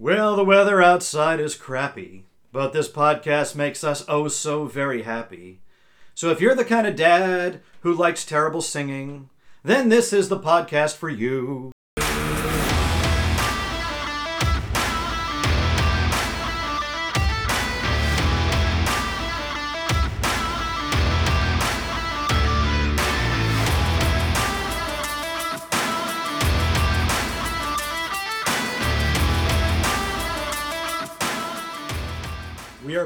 Well, the weather outside is crappy, but this podcast makes us oh so very happy. So if you're the kind of dad who likes terrible singing, then this is the podcast for you.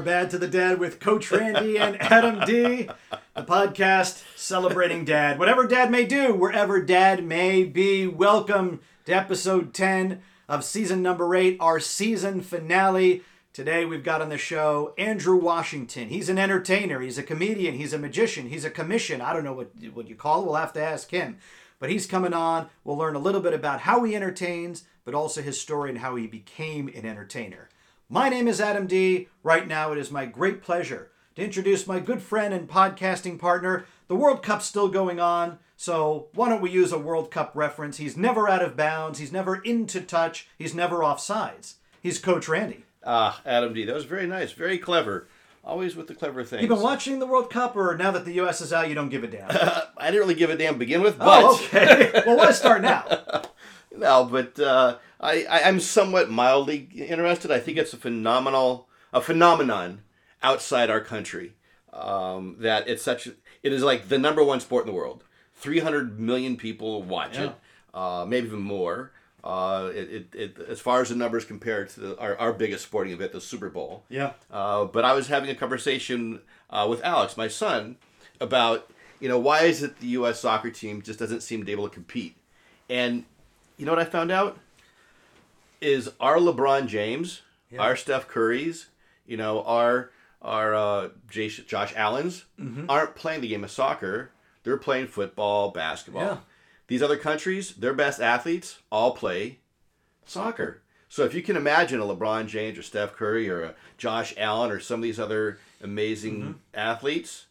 Bad to the Dad with Coach Randy and Adam D. The podcast celebrating dad. Whatever dad may do, wherever dad may be. Welcome to episode 10 of season number 8, our season finale. Today we've got on the show Andrew Washington. He's an entertainer, he's a comedian, he's a magician, he's a commission. I don't know what, what you call it, we'll have to ask him. But he's coming on. We'll learn a little bit about how he entertains, but also his story and how he became an entertainer. My name is Adam D. Right now, it is my great pleasure to introduce my good friend and podcasting partner. The World Cup's still going on, so why don't we use a World Cup reference? He's never out of bounds, he's never into touch, he's never off sides. He's Coach Randy. Ah, Adam D. That was very nice, very clever. Always with the clever things. You've been watching the World Cup, or now that the U.S. is out, you don't give a damn? I didn't really give a damn to begin with, but oh, okay. well, let's start now. no, but uh, I, I I'm somewhat mildly interested. I think it's a phenomenal a phenomenon outside our country. Um, that it's such it is like the number one sport in the world. Three hundred million people watch it, uh, maybe even more. Uh, it, it, it, as far as the numbers compared to the, our, our biggest sporting event, the Super Bowl. Yeah. Uh, but I was having a conversation uh, with Alex, my son, about you know why is it the U.S. soccer team just doesn't seem to be able to compete, and you know what I found out is our LeBron James, Yeah. our Steph Currys, you know our our uh, Josh, Josh Allen's Mm-hmm. aren't playing the game of soccer. They're playing football, basketball. Yeah. These other countries, their best athletes all play soccer. So if you can imagine a LeBron James or Steph Curry or a Josh Allen or some of these other amazing Mm-hmm. athletes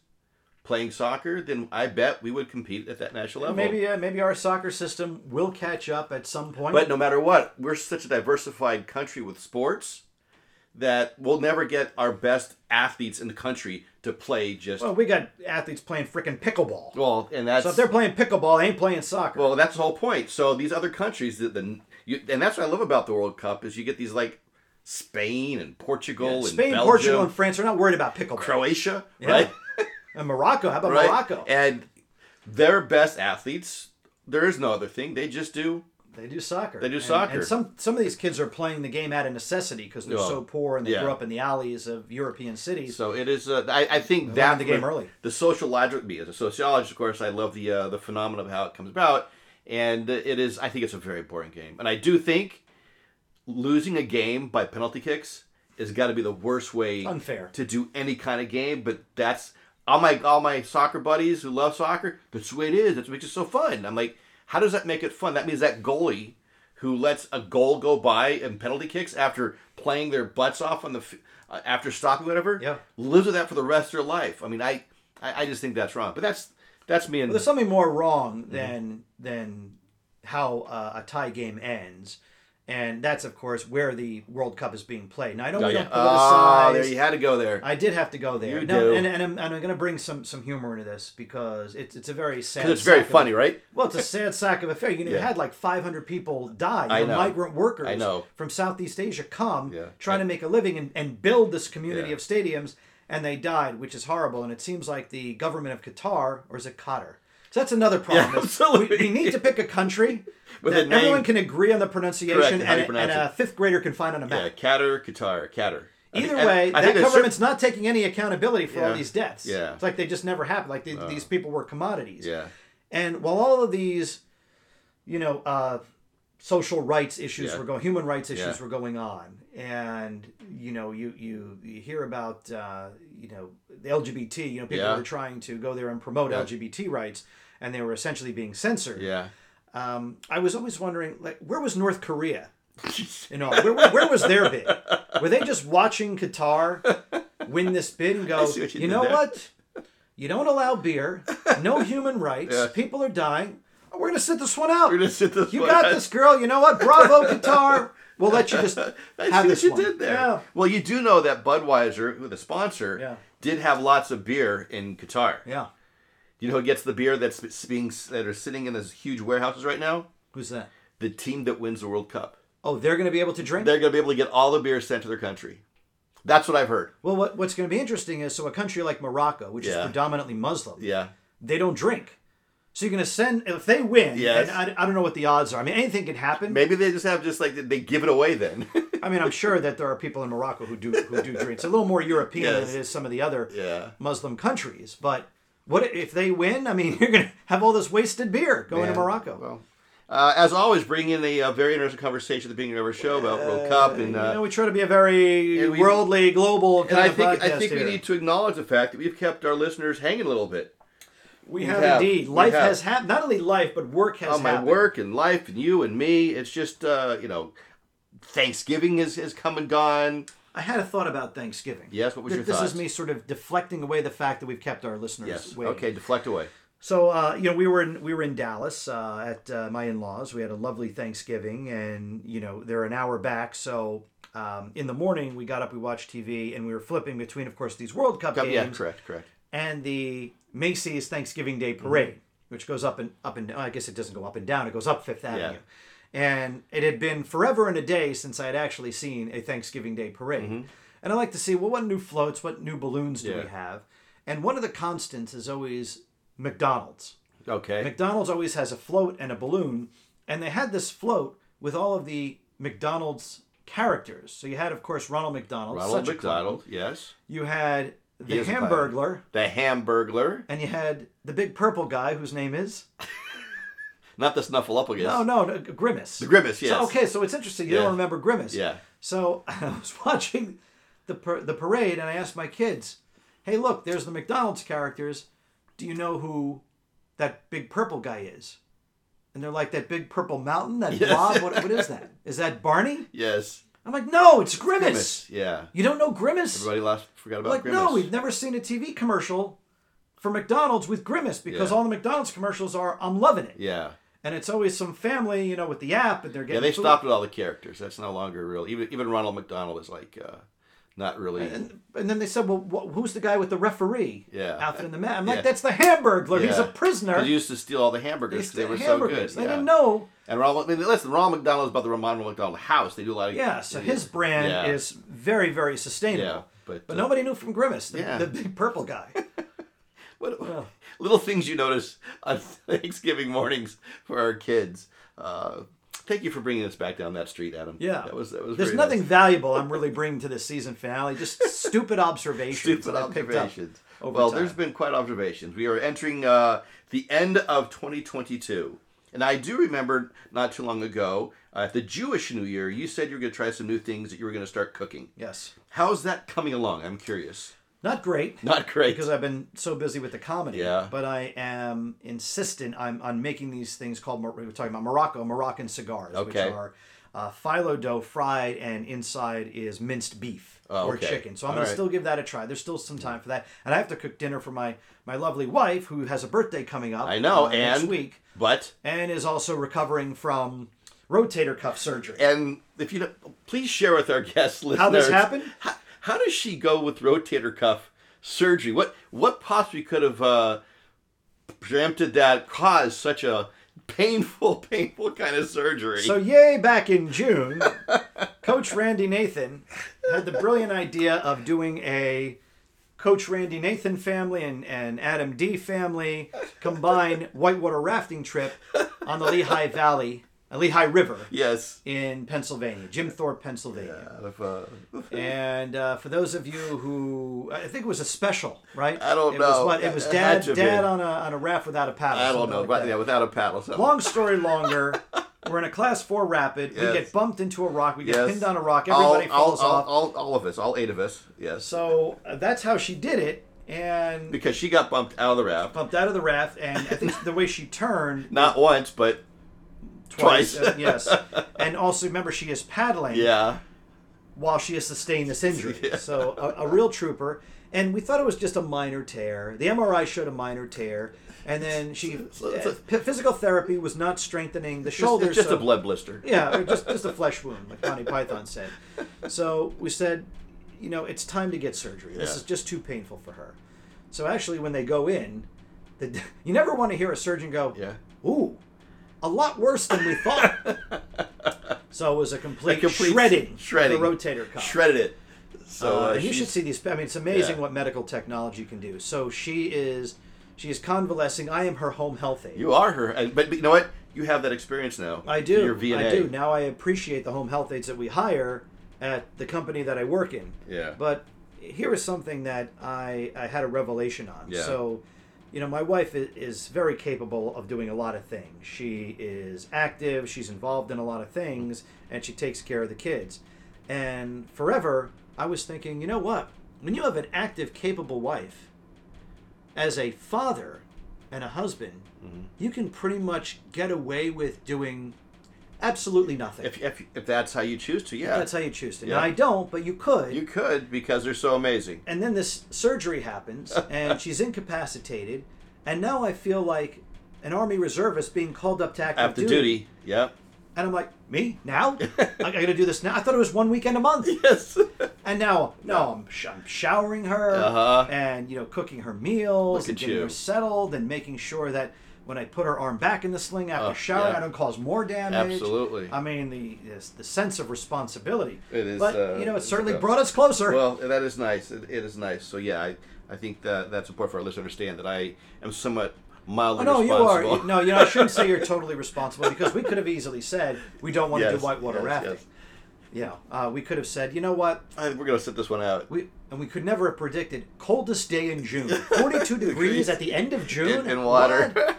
playing soccer, then I bet we would compete at that national level. Maybe, uh, maybe our soccer system will catch up at some point. But no matter what, we're such a diversified country with sports that we'll never get our best athletes in the country to play just well, we got athletes playing freaking pickleball. well, and that's So if they're playing pickleball, they ain't playing soccer. Well, that's the whole point. So these other countries, that the you, and that's what I love about the World Cup is you get these like Spain and Portugal and Spain, Belgium, Portugal, and France are not worried about pickleball. Croatia, Yeah. right? And Morocco, how about right? Morocco? And their best athletes, there is no other thing. They just do. They do soccer. They do And- soccer. And some some of these kids are playing the game out of necessity because they're Well, so poor and they yeah. grew up in the alleys of European cities. So it is. Uh, I, I think They that the game early. The social logic, me as a sociologist, of course, I love the uh, the phenomenon of how it comes about, and it is. I think it's a very boring game, and I do think losing a game by penalty kicks has got to be the worst way Unfair. to do any kind of game. But that's all my all my soccer buddies who love soccer. That's the way it is. That's what makes it so fun. I'm like, how does that make it fun? That means that goalie who lets a goal go by in penalty kicks after playing their butts off on the f- uh, after stopping whatever Yeah. lives with that for the rest of their life. I mean, I I, I just think that's wrong. But that's that's me and But there's something more wrong Mm-hmm. than than how uh, a tie game ends, and that's of course where the World Cup is being played. Now I oh, we yeah. don't oh, politicize. there you had to go there. I did have to go there. You no, do. And, and I'm, and I'm going to bring some some humor into this because it's it's a very sad. Because it's very of- funny, right? Well, it's a sad sack of affair. You know, you had like 500 people die. I know, migrant workers I know. from Southeast Asia come Yeah. trying to make a living and, and build this community Yeah. of stadiums, and they died, which is horrible. And it seems like the government of Qatar, or is it Qatar? So that's another problem. Yeah, absolutely. We, we need to pick a country With that a name. everyone can agree on the pronunciation Correct, and, a- and a fifth grader can find on a map. Yeah. Qatar, Qatar, Qatar. Either I- way, I think that government's not taking any accountability for all these deaths. Yeah. Uh. It's like they just never happened. Like the, these people were commodities. certain- And while all of these, you know, uh, social rights issues Yeah. were going, human rights issues Yeah. were going on, and you know, you you, you hear about uh, you know the LGBT, you know, people Yeah. were trying to go there and promote Yeah. LGBT rights, and they were essentially being censored. yeah, Um, I was always wondering, like, where was North Korea? You know, where, where, where was their bid? Were they just watching Qatar win this bid and go, you you know there." what? You don't allow beer, no human rights, Yeah. people are dying. We're gonna sit this one out. We're gonna sit this You one got out." this, girl. You know what? Bravo, Qatar. we'll let you just have this you one. did there. Yeah. Well, you do know that Budweiser, who the sponsor, Yeah. did have lots of beer in Qatar. Yeah. You know who gets the beer that's being that are sitting in those huge warehouses right now? Who's that? The team that wins the World Cup. Oh, they're going to be able to drink. They're going to be able to get all the beer sent to their country. That's what I've heard. Well, what, what's going to be interesting is so a country like Morocco, which is predominantly Muslim, Yeah. they don't drink. So you're going to send if they win. Yes. And I, I don't know what the odds are. I mean, anything can happen. Maybe they just have just like they give it away then. I mean, I'm sure that there are people in Morocco who do who do drink. It's a little more European Yes. than it is some of the other yeah. Muslim countries. But what if they win? I mean, you're going to have all this wasted beer going Man. to Morocco. Well, uh, as always, bring in a, uh very interesting conversation at the beginning of our show about World Cup and. you Uh, know, we try to be a very we- worldly, global and kind I of think I think we need to acknowledge the fact that we've kept our listeners hanging a little bit. we we have, have. indeed. Life have. has happened. Not only life, but work has Oh, my happened. work and life and you and me. It's just uh, you know, Thanksgiving has, has come and gone. I had a thought about Thanksgiving. Yes, what was Th- your This thoughts? is me sort of deflecting away the fact that we've kept our listeners Yes. waiting. Okay, deflect away. So uh, you know, we were in we were in Dallas uh, at uh, my in-laws. We had a lovely Thanksgiving, and you know they're an hour back. So um, in the morning, we got up, we watched TV, and we were flipping between, of course, these World Cup games yeah, correct, correct. and the Macy's Thanksgiving Day Mm-hmm. Parade, which goes up and up and I guess it doesn't go up and down; it goes up Fifth Avenue. And it had been forever and a day since I had actually seen a Thanksgiving Day parade. And I like to see, well, what new floats, what new balloons do Mm-hmm. Yeah. we have? And one of the constants is always McDonald's. Okay. McDonald's always has a float and a balloon, and they had this float with all of the McDonald's characters. So you had, of course, Ronald McDonald, Ronald. McDonald, yes. You had the. Hamburglar, The Hamburglar, and you had the big purple guy whose name is not the Snuffleupagus. no, no, no Grimace. The Grimace, yes. So, okay, so it's interesting. You Yeah. don't remember Grimace. Yeah. So I was watching the par- the parade, and I asked my kids, "Hey, look, there's the McDonald's characters. Do you know who that big purple guy is?" And they're like, "That big purple mountain, that Yes. blob. What, what is that? Is that Barney?" Yes. I'm like, "No, it's Grimace. Grimace. Yeah. You don't know Grimace?" Everybody last forgot about like, Grimace. no, we've never seen a TV commercial for McDonald's with Grimace because Yeah. all the McDonald's commercials are "I'm loving it." Yeah. And it's always some family, you know, with the app, and they're getting. Yeah, they food. stopped with all the characters. That's no longer real. Even even Ronald McDonald is like uh, not really. And, and then they said, "Well, wh- who's the guy with the referee Yeah. outfit in the mat?" I'm Yeah. like, "That's the Hamburglar. He's a prisoner." They used to steal all the hamburgers they were hamburgers. so good. They good. didn't know. And Ronald, I mean, listen, Ronald McDonald is about the Ronald McDonald House. They do a lot of Yeah, so his brand Yeah. is very, very sustainable. Yeah, but, But uh, nobody knew from Grimace, the, Yeah. the big purple guy. What, Well. little things you notice on Thanksgiving mornings for our kids. Uh, thank you for bringing us back down that street, Adam. Yeah. that was that was. There's nothing nice. valuable I'm really bringing to this season finale. Just stupid observations Stupid that I picked up. observations. Well, time. there's been quite observations. We are entering uh, the end of 2022. And I do remember not too long ago, uh, at the Jewish New Year, you said you were going to try some new things that you were going to start cooking. Yes. How's that coming along? I'm curious. Not great. Not great. because I've been so busy with the comedy. Yeah. But I am insistent I'm on making these things called we were talking about Morocco Moroccan cigars, Okay. which are uh, phyllo dough fried and inside is minced beef Oh, or okay. chicken. So I'm gonna right. still give that a try. There's still some time for that, and I have to cook dinner for my my lovely wife who has a birthday coming up. I know, uh, next and- week, but and is also recovering from rotator cuff surgery. and if you please share with our guests listeners How this happened? How, how does she go with rotator cuff surgery? What what possibly could have uh, preempted that? Caused such a painful, painful kind of surgery. So, yay, back in June, Coach Randy Nathan had the brilliant idea of doing a Coach Randy Nathan family and, and Adam D family combined whitewater rafting trip on the Lehigh Valley, Lehigh River yes. in Pennsylvania, Jim Thorpe, Pennsylvania. Out of, uh, And uh, for those of you who, I think it was a special, right? I don't it know. Was what, it was dad, dad on a, on a raft without a paddle. I don't know, like but yeah, without a paddle. Something. Long story longer, we're in a class four rapid. Yes. We get bumped into a rock. We get Yes. pinned on a rock. Everybody all, falls all, off. all, all of us, all eight of us. Yes. So uh, that's how she did it, and because she got bumped out of the raft. bumped out of the raft. And I think the way she turned Not once, but twice, twice. uh, yes. And also remember, she is paddling yeah. while she has sustained this injury. Yeah. So a, a real trooper. And we thought it was just a minor tear. The MRI showed a minor tear. And then she So a- uh, physical therapy was not strengthening the Just- shoulders. It's just so- a blood blister. yeah, just just a flesh wound, like Monty Python said. So we said, you know, it's time to get surgery. This Yeah. is just too painful for her. So actually, when they go in, the, you never want to hear a surgeon go, Yeah. "Ooh, a lot worse than we thought." so it was a complete, A complete shredding, shredding. of the rotator cuff. Shredded it. So Uh, uh, you should see these. I mean, it's amazing Yeah. what medical technology can do. So she is, she is convalescing. I am her home health aide. You are her, but, but you know what? You have that experience now. I do. Your VNA. I do. Now I appreciate the home health aides that we hire at the company that I work in. Yeah. But here is something that I, I had a revelation on. Yeah. So, you know, my wife is, is very capable of doing a lot of things. She is active, she's involved in a lot of things, and she takes care of the kids. And forever, I was thinking, you know what? When you have an active, capable wife, as a father and a husband, Mm-hmm. you can pretty much get away with doing absolutely nothing. If, if, if that's how you choose to, yeah. That's how you choose to. Yeah. Now, I don't, but you could. you could because they're so amazing. and then this surgery happens, and she's incapacitated, and now I feel like an army reservist being called up to active After duty. Yeah. and I'm like, me now? I, I got to do this now. I thought it was one weekend a month, Yes. and now no, I'm, sh- I'm showering her Uh-huh. and you know cooking her meals Look and getting you. her settled and making sure that when I put her arm back in the sling after Oh, shower, yeah. I don't cause more damage. Absolutely. I mean the the sense of responsibility. It is, but uh, you know, it certainly brought us closer. Well, that is nice. It, it is nice. So yeah, I, I think that that's important for our listeners to understand that I am somewhat mildly Oh, no, you are. No, you know, I shouldn't say you're totally responsible because we could have easily said we don't want to do whitewater yes, rafting. yes. Yeah, uh, we could have said, you know what, I, we're gonna sit this one out. we and we could never have predicted coldest day in June, 42 degrees at the end of June in, in water.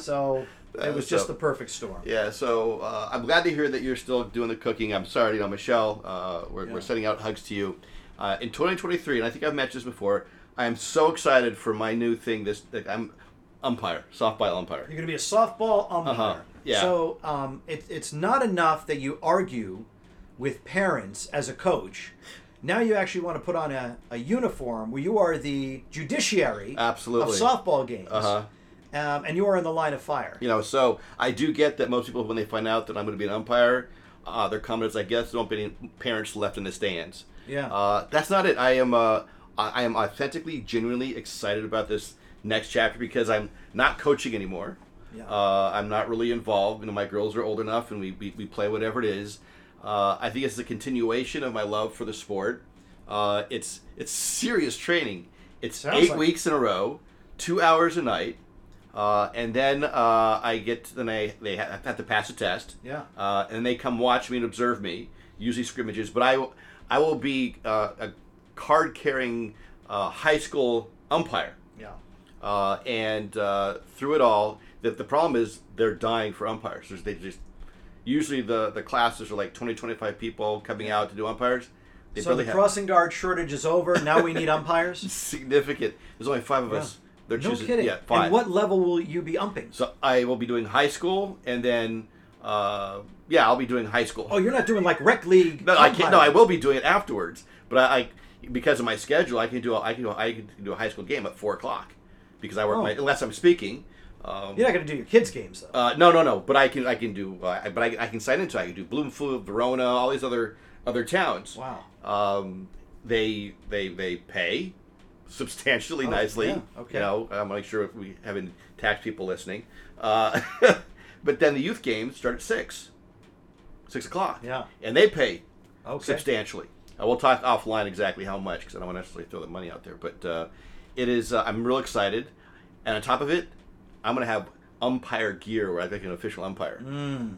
So it was just So- the perfect storm. yeah. So uh, I'm glad to hear that you're still doing the cooking. I'm sorry, you know, Michelle. Uh, we're, Yeah. we're sending out hugs to you. Uh, in 2023, and I think I've mentioned this before. I am so excited for my new thing. This I'm umpire, softball umpire. You're going to be a softball umpire. Uh-huh, yeah. So um, it, it's not enough that you argue with parents as a coach. Now you actually want to put on a, a uniform where you are the judiciary Absolutely. of softball games. Uh-huh. Um, and you are in the line of fire. You know, so I do get that most people, when they find out that I'm going to be an umpire, uh, their comment is, "I guess there won't be any parents left in the stands." Yeah. Uh, that's not it. I am. Uh, I I am authentically, genuinely excited about this next chapter because I'm not coaching anymore. Yeah. Uh, I'm not really involved. You know, my girls are old enough, and we, we, we play whatever it is. Uh, I think it's a continuation of my love for the sport. Uh, it's it's serious training. It's Sounds eight like- weeks in a row, two hours a night, uh, and then uh, I get to then I they ha- have to pass a test. Yeah. Uh, and they come watch me and observe me, usually scrimmages. But I will I will be uh, a card carrying uh, high school umpire. yeah. Uh, and uh, through it all, the, the problem is they're dying for umpires. There's, they just usually the, the classes are like 20, 25 people coming out to do umpires. They So the have crossing guard shortage is over. Now we need umpires. significant. There's only five of Yeah. us. They're No choosing. kidding. Yeah, five. And what level will you be umping? So I will be doing high school, and then uh, yeah, I'll be doing high school. Oh, you're not doing like rec league. No, I can't. No, I will be doing it afterwards. But I, I because of my schedule, I can do a, I can do a, I can do a high school game at four o'clock because I work Oh. my unless I'm speaking. Um, You're not going to do your kids' games though. uh, no, no, no. But I can I can do. Uh, but I, I can sign into. it. I can do Bloomfield, Verona, all these other other towns. wow. Um, they they they pay substantially Oh, nicely. yeah, okay. You know, I'm make sure if we haven't tax people listening. Uh, but then the youth games start at six, six o'clock. Yeah. and they pay Okay. substantially. Uh, we'll talk offline exactly how much because I don't want to necessarily throw the money out there. But uh, it is. Uh, I'm real excited, and on top of it, I'm gonna have umpire gear where I think an official umpire. Mm.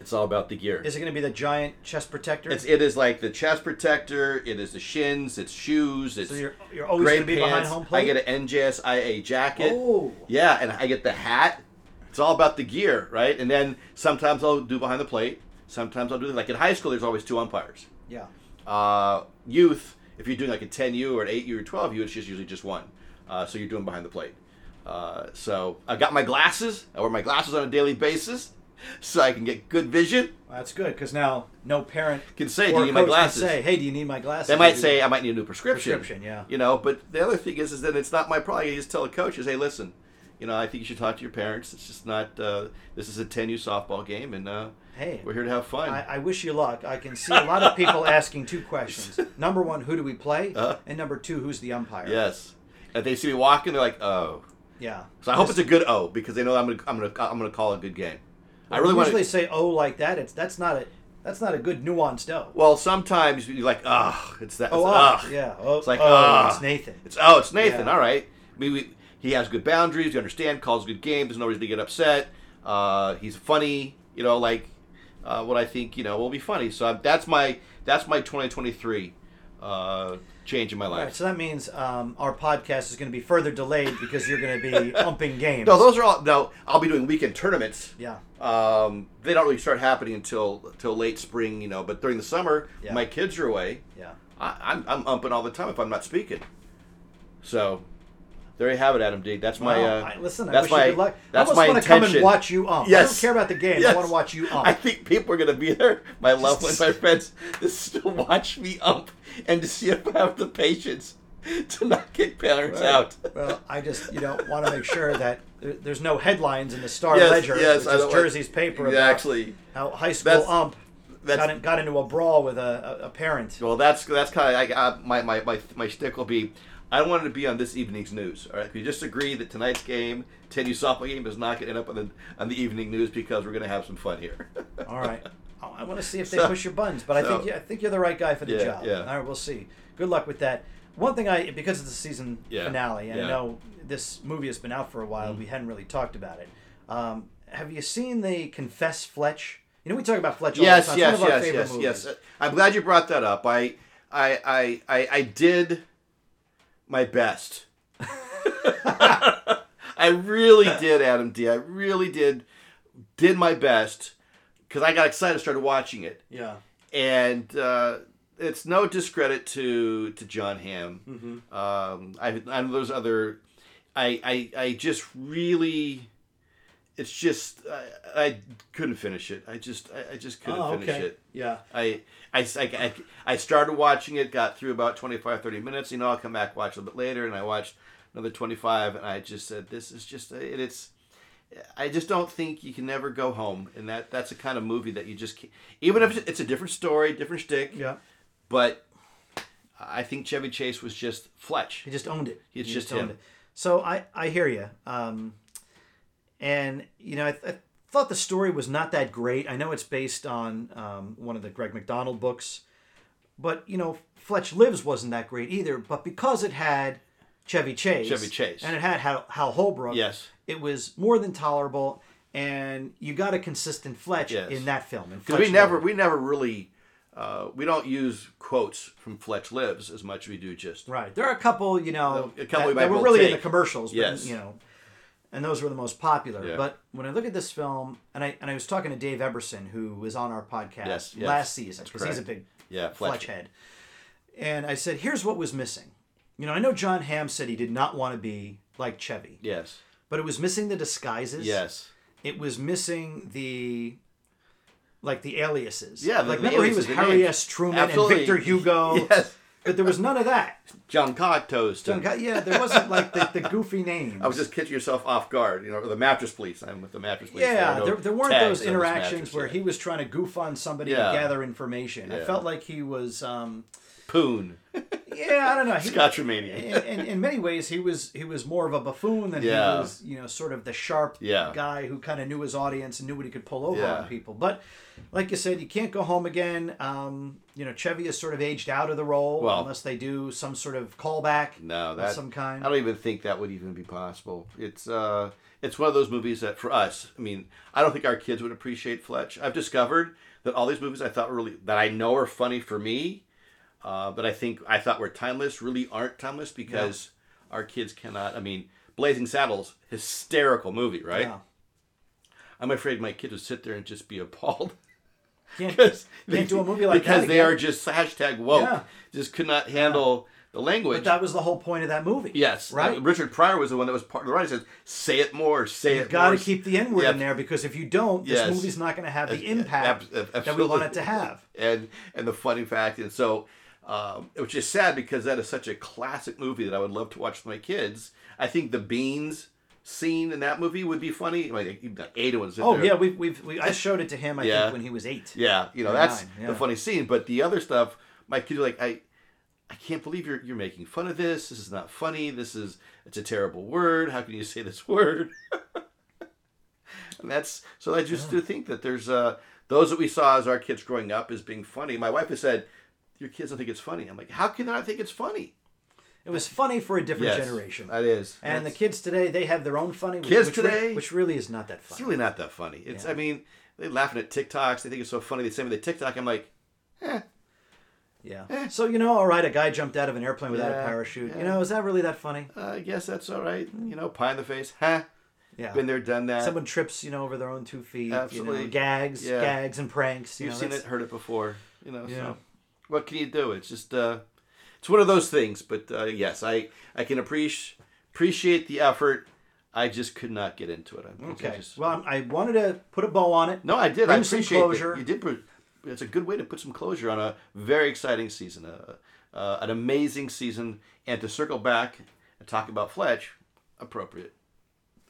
It's all about the gear. Is it going to be the giant chest protector? It's, it is like the chest protector. It is the shins. It's shoes. It's so you're you're always going to be behind pants. home plate. I get an NJSIAA jacket. Oh. Yeah, and I get the hat. It's all about the gear, right? And then sometimes I'll do behind the plate. Sometimes I'll do like in high school. There's always two umpires. Yeah. Uh, youth, if you're doing like a 10U or an 8U or 12U, it's just usually just one. Uh, so you're doing behind the plate. Uh, so I got my glasses. I wear my glasses on a daily basis so I can get good vision. Well, that's good because now no parent Can say, do you need my glasses? say, "Hey, do you need my glasses?" They might say I might need a new prescription. Prescription, yeah. You know, but the other thing is, is that it's not my problem. I just tell the coaches, hey, listen, you know, I think you should talk to your parents. It's just not. Uh, this is a 10U softball game, and uh, Hey, we're here to have fun. I, I wish you luck. I can see a lot of people asking two questions. Number one, who do we play? Uh. and number two, who's the umpire? yes. If they see me walking, they're like, "Oh." Yeah. So I hope it's a good O because they know I'm gonna I'm gonna I'm gonna call it a good game. I really want usually to. say "oh" like that. It's that's not a that's not a good nuanced "o." Well, sometimes you're like, "Ugh," it's that. Oh, it's, ugh. yeah. Oh, It's like, oh, ah. it's Nathan. It's oh, it's Nathan. Yeah. All right. I mean, we, he has good boundaries. You understand. Calls good game. There's no reason to get upset. Uh, he's funny. You know, like uh, what I think. You know, will be funny. So I'm, that's my that's my 2023 uh, change in my life. right, so that means um, our podcast is going to be further delayed because you're going to be umping games. No, those are all. No, I'll be doing weekend tournaments. Yeah. Um, they don't really start happening until until late spring. You know, but during the summer, Yeah. my kids are away. Yeah. I, I'm I'm umping all the time if I'm not speaking. So, there you have it, Adam D. That's my. Well, uh, I, listen, I that's wish my. you good luck. That's I almost my want to come intention. and watch you ump. I Yes. don't care about the game. Yes. I want to watch you ump. I think people are going to be there, my loved ones, my friends, just to watch me ump and to see if I have the patience to not kick parents out. Well, I just you know want to make sure that there- there's no headlines in the Star Yes, Ledger, yes, I which is don't want- Jersey's paper Exactly. about how high school That's- ump that's- got, in, got into a brawl with a, a, a parent. Well, that's that's kind of I, I, my my my my shtick will be. I don't want it to be on this evening's news. All right, if you just agree that tonight's game, 10U softball game, is not going to end up on the on the evening news because we're going to have some fun here. All right. I want to see if they So- push your buttons, but I think so- you, I think you're the right guy for the Yeah, job. yeah. All right, we'll see. Good luck with that. One thing I because it's the season Yeah, finale, and I know this movie has been out for a while. We hadn't really talked about it. Um, have you seen the Confess Fletch? You know, we talk about Fletch all yes, the time. yes, it's one of our yes, yes, movies. yes. I'm glad you brought that up. I I I I, I did my best. I really did, Adam D. I really did did my best because I got excited, started watching it. Yeah. and uh, it's no discredit to to John Hamm. Mm-hmm. Um, I I know there's other. I I I just really. It's just I, I couldn't finish it. I just I, I just couldn't Oh, finish it. Yeah. I, I, I, I started watching it, got through about 25, 30 minutes. You know, I'll come back, watch a little bit later, and I watched another 25, and I just said, this is just, it, it's, I just don't think you can never go home. And that that's a kind of movie that you just can't, even if it's a different story, different shtick, Yeah. but I think Chevy Chase was just Fletch. He just owned it. It's He just owned him. it. So I I hear you. Um, and you know I, I thought the story was not that great. I know it's based on um, one of the Greg McDonald books, but you know Fletch Lives wasn't that great either. But because it had Chevy Chase, Chevy Chase. and it had Hal, Hal Holbrook, Yes. it was more than tolerable. And you got a consistent Fletch Yes. in that film. Because we never, we never really, uh, we don't use quotes from Fletch Lives as much as we do just Right. There are a couple, you know, A couple that, that were really in the take. commercials. But, Yes. You know, and those were the most popular. Yeah. But when I look at this film, and I and I was talking to Dave Eberson, who was on our podcast Yes, yes. last season, because he's a big yeah Fletch head. And I said, here's what was missing. You know, I know John Hamm said he did not want to be like Chevy, Yes. but it was missing the disguises. Yes. It was missing the. Like the aliases. Yeah, like the remember he was Harry names. S. Truman Absolutely. and Victor Hugo. Yes. But there was none of that. John Cocktoast. John Ca- yeah, there wasn't like the, the goofy names. I was just catching yourself off guard. You know, the mattress police. I'm with the mattress police. yeah, no there, there weren't those interactions mattress, where yeah. he was trying to goof on somebody Yeah. to gather information. I Yeah. felt like he was, um, Poon, yeah, I don't know. He, Scotchamania. in, in, in many ways, he was he was more of a buffoon than Yeah. he was, you know, sort of the sharp Yeah. guy who kind of knew his audience and knew what he could pull over Yeah. on people. But like you said, you can't go home again. Um, you know, Chevy is sort of aged out of the role Well- unless they do some sort of callback No, of that some kind. I don't even think that would even be possible. It's uh, it's one of those movies that for us, I mean, I don't think our kids would appreciate Fletch. I've discovered that all these movies I thought were really that I know are funny for me, uh, but I think I thought were timeless really aren't timeless because our kids cannot. I mean, Blazing Saddles, hysterical movie, right? Yeah. I'm afraid my kids would sit there and just be appalled. Can't, because can't do a movie like that. because that they are just hashtag woke. Yeah. Just could not handle the language. But that was the whole point of that movie. yes, Right? Uh, Richard Pryor was the one that was part of the writing. Said, "Say it more. Say You've it Got to keep the N word Yeah. in there because if you don't, this Yes. movie's not going to have the impact ab- ab- that we want it to have. and and the funny fact, and so. Um, which is sad because that is such a classic movie that I would love to watch with my kids. I think The Beans scene in that movie would be funny. Got Ada was in Oh there. yeah, we've, we've we, I showed it to him. I Yeah. think when he was eight. Yeah, you know that's nine, yeah. the funny scene. But the other stuff, my kids are like, I, I can't believe you're you're making fun of this. This is not funny. This is it's a terrible word. How can you say this word? and that's so I just do think that there's uh those that we saw as our kids growing up as being funny. My wife has said, your kids don't think it's funny. I'm like, how can they not think it's funny? It was funny for a different Yes, generation. That is. and the kids today, they have their own funny. Which, Kids which re- today? which really is not that funny. It's really not that funny. It's Yeah. I mean, they're laughing at TikToks. They think it's so funny. They send me the TikTok. I'm like, eh. Yeah. So you know, all right, a guy jumped out of an airplane without Yeah, a parachute. yeah. You know, is that really that funny? I guess that's all right. You know, pie in the face. Huh? Yeah. Been there, done that. Someone trips, you know, over their own two feet. You Absolutely. know, gags, Yeah. gags, and pranks. You You've know, seen that's- it, heard it before. You know, Yeah. so what can you do? It's just uh, it's one of those things. But uh, yes, I I can appreciate appreciate the effort. I just could not get into it. I, I Okay. just- Well, I wanted to put a bow on it. no, I did. I appreciate closure. You did. Put, it's a good way to put some closure on a very exciting season, uh, uh, an amazing season, and to circle back and talk about Fletch, appropriate.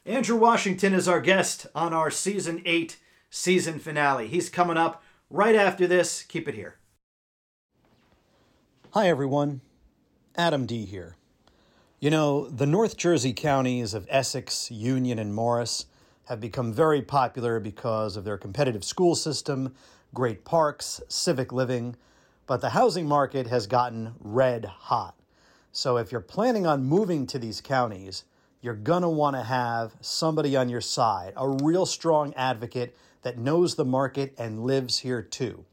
Andrew Washington is our guest on our season eight season finale. He's coming up right after this. Keep it here. Hi, everyone. Adam D. here. You know, the North Jersey counties of Essex, Union, and Morris have become very popular because of their competitive school system, great parks, civic living, but the housing market has gotten red hot. So if you're planning on moving to these counties, you're going to want to have somebody on your side, a real strong advocate that knows the market and lives here too.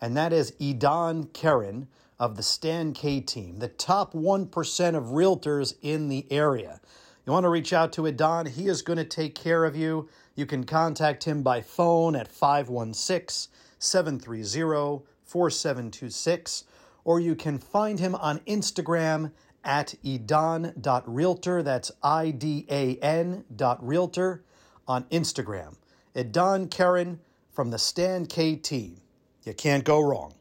And that is Idan Karen of the Stan K team, the top 1% of realtors in the area. You want to reach out to Idan, he is going to take care of you. You can contact him by phone at 516 730 4726, or you can find him on Instagram at idan.realtor. That's I D A N dot realtor on Instagram. Idan Karen from the Stan K team. You can't go wrong.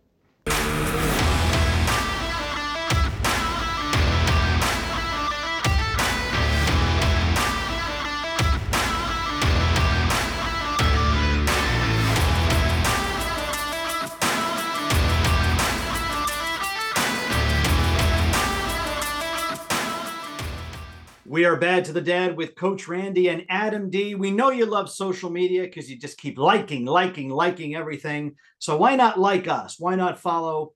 We are bad to the dad with Coach Randy and Adam D. We know you love social media because you just keep liking, liking, liking everything. So why not like us? Why not follow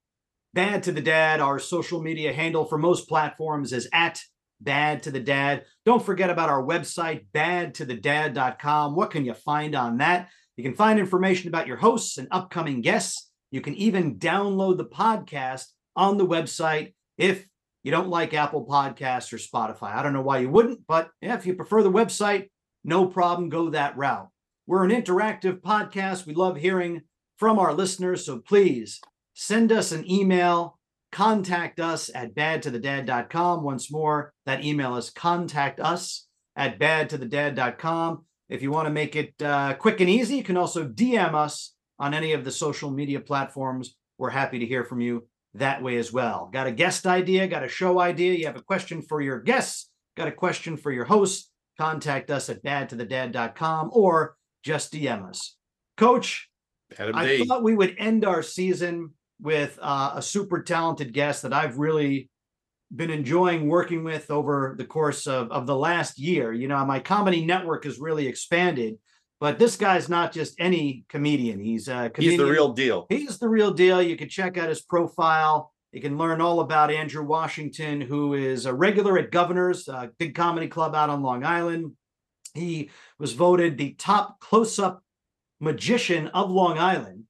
Bad to the Dad? Our social media handle for most platforms is at Bad to the Dad. Don't forget about our website, badtothedad.com. What can you find on that? You can find information about your hosts and upcoming guests. You can even download the podcast on the website if you don't like Apple Podcasts or Spotify. I don't know why you wouldn't, but yeah, if you prefer the website, no problem, go that route. We're an interactive podcast. We love hearing from our listeners, so please send us an email, contact us at badtothedad.com. Once more, that email is contact us at badtothedad.com. If you want to make it uh, quick and easy, you can also DM us on any of the social media platforms. We're happy to hear from you that way as well. Got a guest idea, got a show idea, you have a question for your guests, got a question for your host, contact us at badtothedad.com or just DM us. Coach, Adam I D. thought we would end our season with uh, a super talented guest that I've really been enjoying working with over the course of, of the last year. You know, my comedy network has really expanded, but this guy's not just any comedian. He's a comedian. He's the real deal. He's the real deal. You can check out his profile. You can learn all about Andrew Washington, who is a regular at Governor's, a big comedy club out on Long Island. He was voted the top close-up magician of Long Island,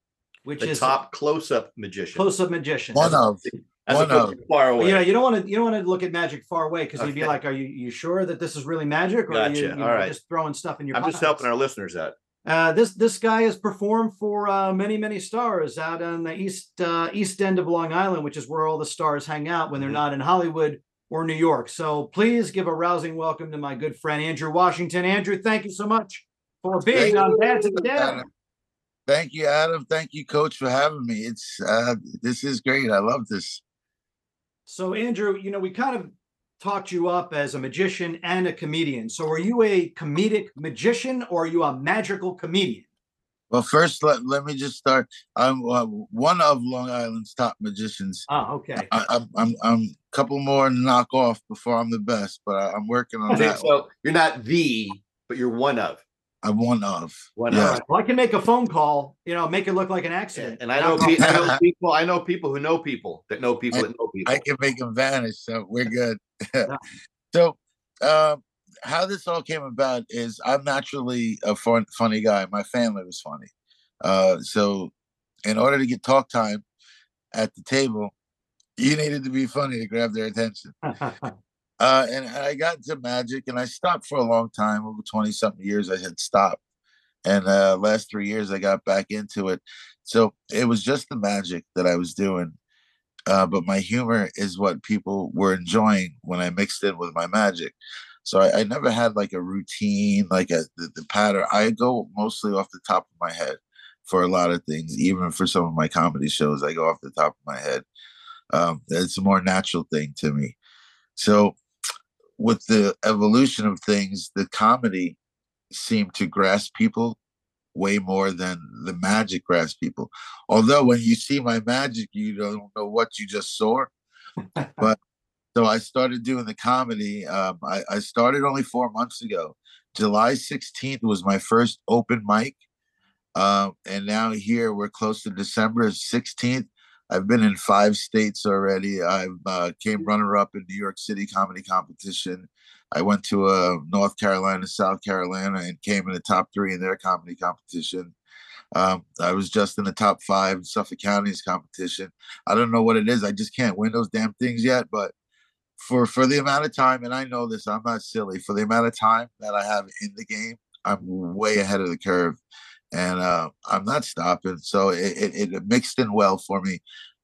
which The is top close-up magician. close-up magician. One of. As one opposed of. far away. You know, you don't want to you don't want to look at magic far away because you'd be like, "Are you you sure that this is really magic?" Or are Gotcha. you, you All know, right. just throwing stuff in your? I'm just helping our listeners out. Uh, this this guy has performed for uh, many many stars out on the east uh, east end of Long Island, which is where all the stars hang out when they're Mhm. not in Hollywood or New York. So please give a rousing welcome to my good friend Andrew Washington. Andrew, thank you so much for being Thank on Bad to the Dad. Thank you, Adam. Thank you, Coach, for having me. It's uh this is great. I love this. So Andrew, you know, we kind of talked you up as a magician and a comedian. So are you a comedic magician or are you a magical comedian? Well, first let, let me just start. I'm uh, one of Long Island's top magicians. Oh, okay. I, I'm I'm I'm a couple more knock off before I'm the best, but I, am working on that. So you're not the, but you're one of. I'm one of. One yeah. of. Well, I can make a phone call. You know, make it look like an accident. And I know, pe- I know people. I know people who know people that know people I, that know people. I can make them vanish, so we're good. so, um, how this all came about is I'm naturally a fun, funny guy. My family was funny. Uh, so, in order to get talk time at the table, you needed to be funny to grab their attention. uh, and I got into magic and I stopped for a long time over 20 something years. I had stopped. And uh, last three years, I got back into it. So it was just the magic that I was doing. Uh, but my humor is what people were enjoying when I mixed it with my magic. So I, I never had like a routine, like a the, the, pattern. I go mostly off the top of my head for a lot of things. Even for some of my comedy shows, I go off the top of my head. Um, it's a more natural thing to me. So with the evolution of things, the comedy seemed to grasp people way more than the magic grasps people. Although when you see my magic, you don't know what you just saw. but so I started doing the comedy. Um, I, I, started only four months ago. July 16th was my first open mic. Um, and now here we're close to December 16th. I've been in five states already. I've uh, came runner up in New York City comedy competition. I went to uh, North Carolina, South Carolina, and came in the top three in their comedy competition. Um, I was just in the top five in Suffolk County's competition. I don't know what it is. I just can't win those damn things yet. But for for the amount of time, and I know this, I'm not silly. For the amount of time that I have in the game, I'm way ahead of the curve, and uh, I'm not stopping. So it, it, it mixed in well for me.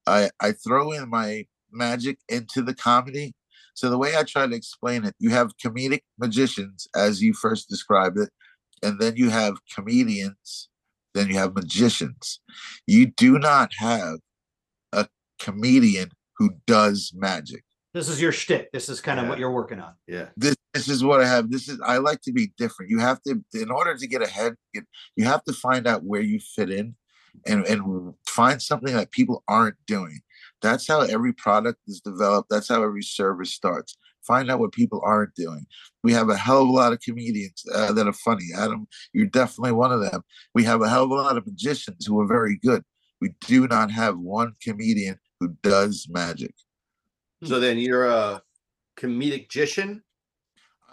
I I throw in my magic into the comedy. So the way I try to explain it, you have comedic magicians, as you first described it, and then you have comedians, then you have magicians. You do not have a comedian who does magic. This is your shtick. This is kind of Yeah. what you're working on. yeah. this this is what I have. This is I like to be different. You have to in order to get ahead, you- have to find out where you fit in and and find something that people aren't doing. That's how every product is developed. That's how every service starts. Find out what people aren't doing. We have a hell of a lot of comedians uh, that are funny. Adam, you're definitely one of them. We have a hell of a lot of magicians who are very good. We do not have one comedian who does magic. So then you're a comedic magician.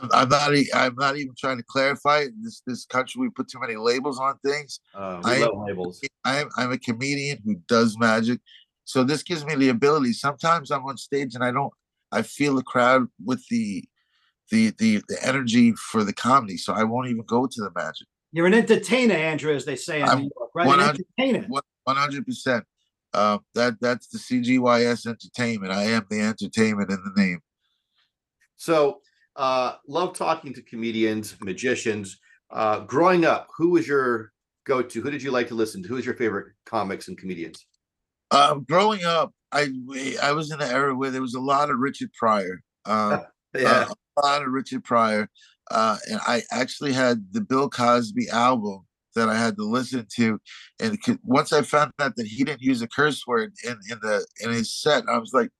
I'm- I'm not. e- I'm not even trying to clarify. it. This this country, we put too many labels on things. Uh, we I- love labels. I'm I'm a comedian who does magic, so this gives me the ability. Sometimes I'm on stage and I don't. I feel the crowd with the the the the energy for the comedy, so I won't even go to the magic. You're an entertainer, Andrew, as they say in I'm New York, right? An 100 entertainer. One hundred percent. Uh, that that's the CGYS Entertainment. I am the entertainment in the name. So uh, love talking to comedians, magicians. Uh, growing up, who was your go-to? Who did you like to listen to? Who was your favorite comics and comedians? Um, growing up, I I was in an era where there was a lot of Richard Pryor. Um, Yeah. uh, a lot of Richard Pryor. Uh, and I actually had the Bill Cosby album that I had to listen to. And once I found out that he didn't use a curse word in, in the in his set, I was like,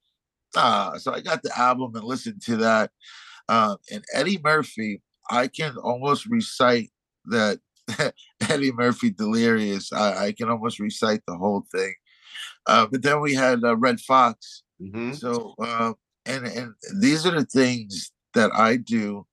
ah. So I got the album and listened to that. Uh, and Eddie Murphy, I can almost recite that Eddie Murphy Delirious. I, I can almost recite the whole thing. Uh, but then we had uh, Redd Foxx. Mhm. So, uh, and and these are the things that I do.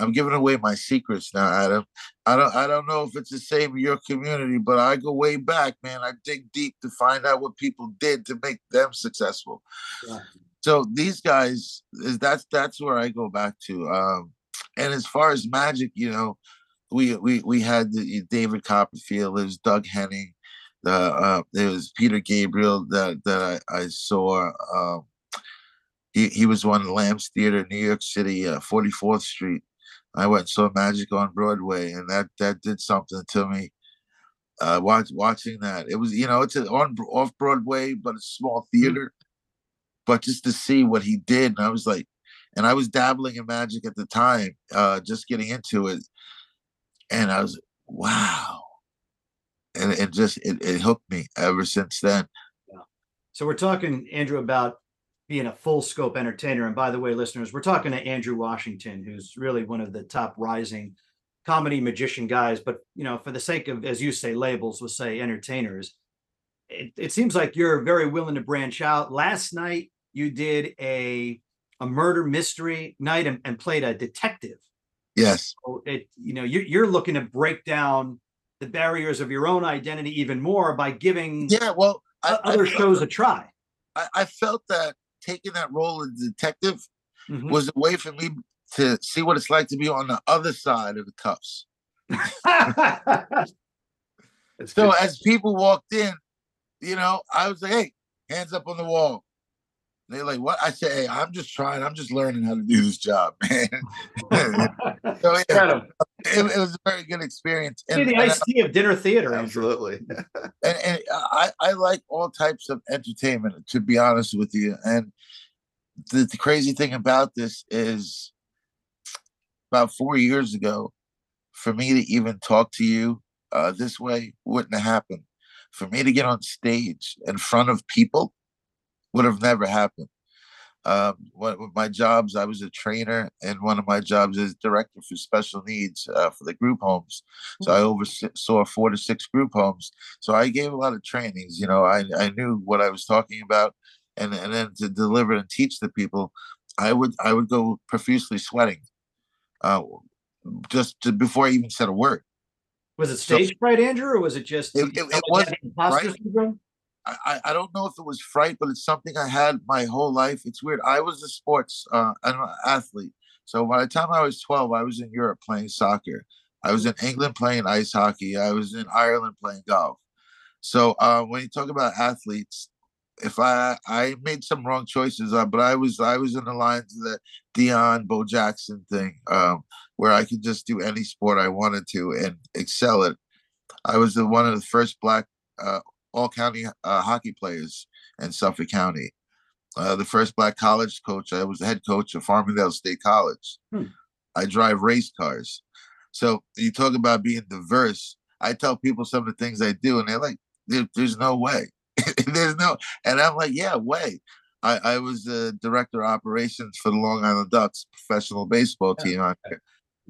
I'm giving away my secrets now, Adam. I don't I don't know if it's the same in your community, but I go way back, man. I dig deep to find out what people did to make them successful. Yeah. So these guys is that's that's where I go back to. Um, and as far as magic, you know, we we we had the, David Copperfield, there's Doug Henning, the uh, there was Peter Gabriel that that I, I saw. Um, he he was one in Lamb's Theater, New York City, uh, 44th Street. I went and saw Magic on Broadway, and that that did something to me. Uh, watch watching that, it was you know it's a, on off Broadway, but a small theater. But just to see what he did, and I was like, and I was dabbling in magic at the time, uh, just getting into it, and I was wow, and it just it, it hooked me ever since then. So we're talking Andrew about being a full scope entertainer, and by the way, listeners, we're talking to Andrew Washington, who's really one of the top rising comedy magician guys. But you know, for the sake of as you say labels, we'll say entertainers. It, it seems like you're very willing to branch out. Last night you did a a murder mystery night and, and played a detective. Yes. So it you know you, you're looking to break down the barriers of your own identity even more by giving yeah well I, other I shows a try. I, I, felt that taking that role of detective mm-hmm. was a way for me to see what it's like to be on the other side of the cuffs. so as people walked in, you know, I was like, hey, hands up on the wall. They're like, what? I say, hey, I'm just trying. I'm just learning how to do this job, man. so yeah, it, it, was a very good experience. And, the iced tea of dinner theater. Absolutely. and, and I, I like all types of entertainment, to be honest with you. And the, the crazy thing about this is about four years ago, for me to even talk to you uh, this way wouldn't have happened. For me to get on stage in front of people would have never happened. Um, one of my jobs, I was a trainer, and one of my jobs is director for special needs uh, for the group homes. So I oversaw four to six group homes. So I gave a lot of trainings. You know, I, I knew what I was talking about, and and then to deliver and teach the people, I would I would go profusely sweating, uh, just to, before I even said a word. Was it stage so, fright, Andrew, or was it just it, it, it was right? I, I don't know if it was fright, but it's something I had my whole life. It's weird. I was a sports uh, athlete. So by the time I was 12, I was in Europe playing soccer. I was in England playing ice hockey. I was in Ireland playing golf. So uh, when you talk about athletes, if I I made some wrong choices, uh, but I was I was in the lines of the Deion Bo Jackson thing, um, where I could just do any sport I wanted to and excel it. I was the, one of the first black uh, all county uh, hockey players in Suffolk County. Uh, the first black college coach. I was the head coach of Farmingdale State College. Hmm. I drive race cars. So you talk about being diverse. I tell people some of the things I do, and they're like, there, "There's no way. there's no." And I'm like, "Yeah, way." I, I was the director of operations for the Long Island Ducks professional baseball team there.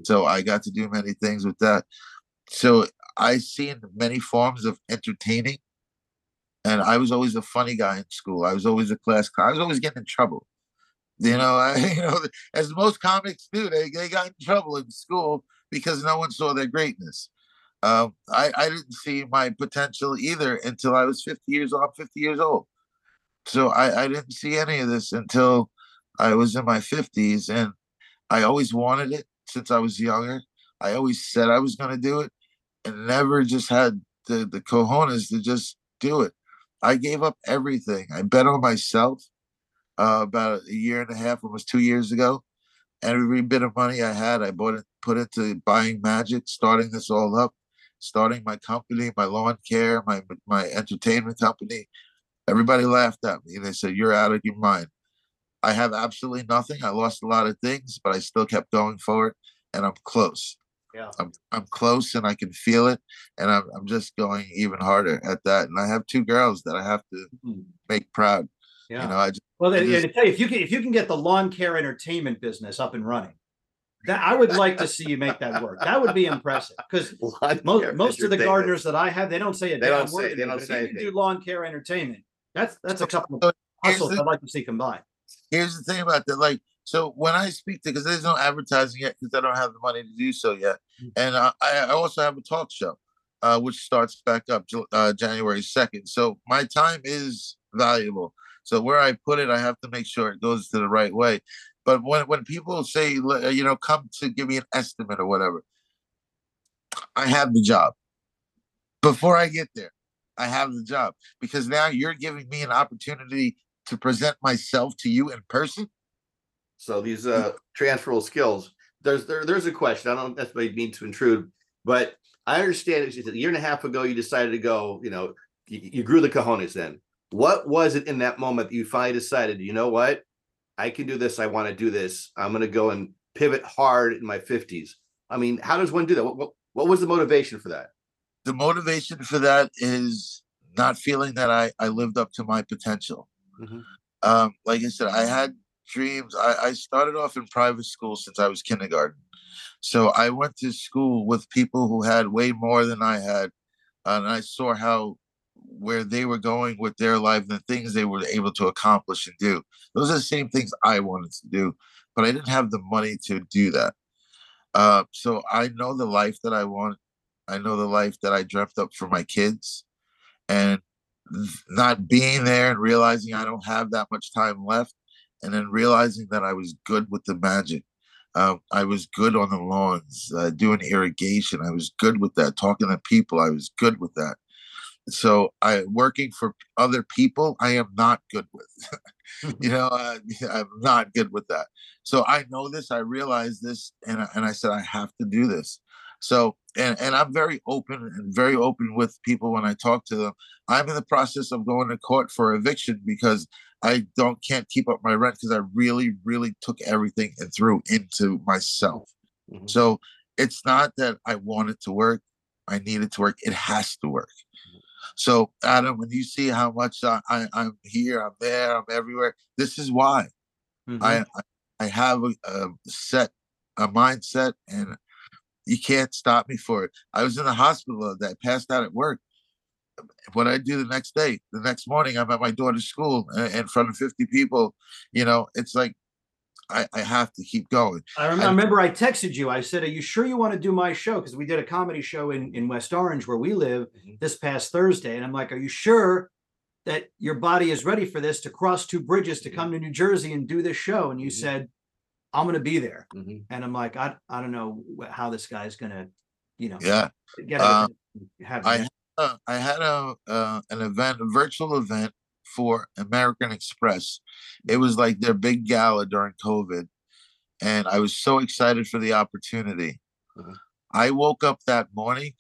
So I got to do many things with that. So I've seen many forms of entertaining and I was always a funny guy in school. I was always a class clown. I was always getting in trouble. You know, I, you know, as most comics do, they, they got in trouble in school because no one saw their greatness. Um, I, I didn't see my potential either until I was 50 years old. 50 years old. So I, I didn't see any of this until I was in my 50s. And I always wanted it since I was younger. I always said I was going to do it and never just had the, the cojones to just do it. I gave up everything. I bet on myself uh, about a year and a half, almost two years ago. Every bit of money I had, I bought it, put it to buying magic, starting this all up, starting my company, my lawn care, my my entertainment company. Everybody laughed at me. They said, "You're out of your mind." I have absolutely nothing. I lost a lot of things, but I still kept going forward, and I'm close. Yeah. I'm I'm close and I can feel it, and I'm I'm just going even harder at that. And I have two girls that I have to mm-hmm. make proud. Yeah. You know, I just well, I just, tell you, if you can if you can get the lawn care entertainment business up and running, that I would like to see you make that work. That would be impressive because most, most of the gardeners that I have, they don't say a they don't say, They don't say can do lawn care entertainment. That's that's a couple of hustles I'd like to see combined. Here's the thing about that, like so when I speak to, because there's no advertising yet, because I don't have the money to do so yet, mm. and uh, I, I, also have a talk show, uh, which starts back up uh, January second. So my time is valuable. So where I put it, I have to make sure it goes to the right way. But when when people say, you know, come to give me an estimate or whatever, I have the job. Before I get there, I have the job because now you're giving me an opportunity to present myself to you in person so these uh, transferable skills. There's there, there's a question. I don't necessarily mean to intrude, but I understand it's a year and a half ago you decided to go. You know, you, you grew the cojones. Then what was it in that moment that you finally decided? You know what? I can do this. I want to do this. I'm going to go and pivot hard in my 50s. I mean, how does one do that? What, what, what was the motivation for that? The motivation for that is not feeling that I, I lived up to my potential. Mm-hmm. Um, like I said, I had dreams. I, I started off in private school since I was kindergarten. So I went to school with people who had way more than I had. And I saw how where they were going with their life, and the things they were able to accomplish and do. Those are the same things I wanted to do, but I didn't have the money to do that. Uh, so I know the life that I want. I know the life that I dreamt up for my kids, and not being there and realizing I don't have that much time left, and then realizing that I was good with the magic. Uh, I was good on the lawns, uh, doing irrigation. I was good with that. Talking to people, I was good with that so I working for other people, I am not good with. you know, uh, I'm not good with that. So I know this, I realize this, and and I said I have to do this. So and and I'm very open and very open with people when I talk to them. I'm in the process of going to court for eviction because I don't can't keep up my rent because I really really took everything and threw into myself. Mm-hmm. So it's not that I want it to work. I need it to work. It has to work. So, Adam, when you see how much I, I, am here, I'm there, I'm everywhere, this is why mm-hmm. I, I have a, a set, a mindset, and you can't stop me for it. I was in the hospital that passed out at work. What I do the next day, the next morning, I'm at my daughter's school in front of 50 people. You know, it's like I, I have to keep going. I, rem- I, remember I texted you. I said, "Are you sure you want to do my show?" Because we did a comedy show in in West Orange where we live mm-hmm. this past Thursday, and I'm like, "Are you sure that your body is ready for this to cross two bridges to mm-hmm. come to New Jersey and do this show?" And you mm-hmm. said, "I'm going to be there." Mm-hmm. And I'm like, "I I don't know how this guy's going to, you know, yeah, get uh, have." I uh, I had a uh, an event, a virtual event for American Express. It was like their big gala during COVID. And I was so excited for the opportunity. Mm-hmm. I woke up that morning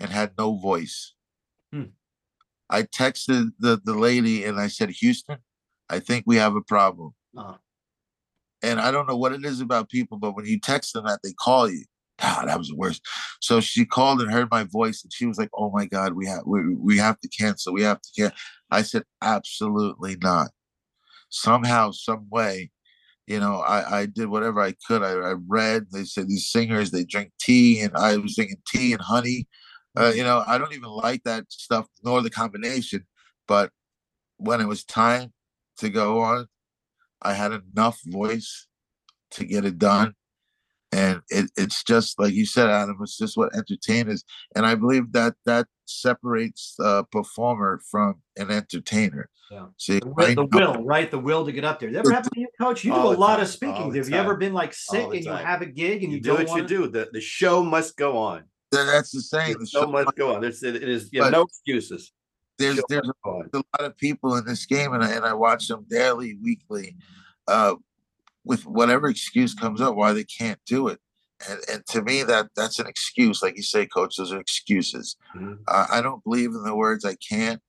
and had no voice. Hmm. I texted the, the lady and I said, Houston, I think we have a problem. Uh-huh. And I don't know what it is about people, but when you text them that, they call you. Ah, that was the worst. So she called and heard my voice, and she was like, "Oh my God, we have we, we have to cancel. We have to cancel." I said, "Absolutely not." Somehow, some way, you know, I I did whatever I could. I, I read. They said these singers they drink tea, and I was drinking tea and honey. Uh, you know, I don't even like that stuff nor the combination. But when it was time to go on, I had enough voice to get it done and it, it's just like you said adam it's just what entertainers and i believe that that separates a performer from an entertainer yeah. See, the, will, the will, right? The will to get up there. That ever happen to you, coach? You do a lot time. of speaking. Have you ever been like sick and you have a gig and you, you do what wanna... you do? The, the show must go on. That's the same. The, the show, show, must go on. There's it is you no excuses. There's there's a, a, lot of people in this game, and I, and I watch them daily, weekly. Uh, with whatever excuse comes up why they can't do it. And, and to me, that that's an excuse. Like you say, coach, those are excuses. Mm-hmm. Uh, I don't believe in the words "I can't."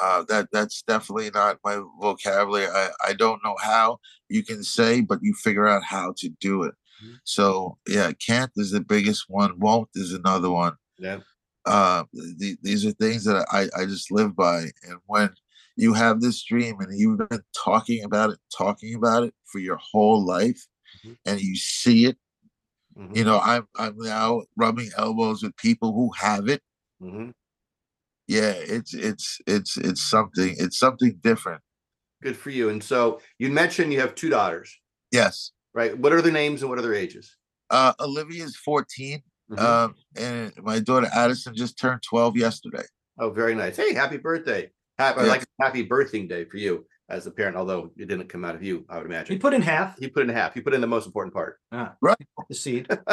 Uh, that that's definitely not my vocabulary. I, I don't know how you can say, but you figure out how to do it. Mm-hmm. So yeah, can't is the biggest one. Won't is another one. Yeah. Uh, the, these are things that I, I just live by. And when you have this dream and you've been talking about it, talking about it for your whole life, mm-hmm. and you see it. Mm-hmm. You know, I'm I'm now rubbing elbows with people who have it. Mm-hmm. Yeah, it's it's it's it's something. It's something different. Good for you. And so you mentioned you have two daughters. Yes. Right. What are their names and what are their ages? Uh, Olivia is 14, mm-hmm. um, and my daughter Addison just turned 12 yesterday. Oh, very nice. Hey, happy birthday. Happy, yeah. like happy birthing day for you as a parent, although it didn't come out of you, I would imagine. He put in half. He put in half. He put in the most important part. Ah, right. The seed.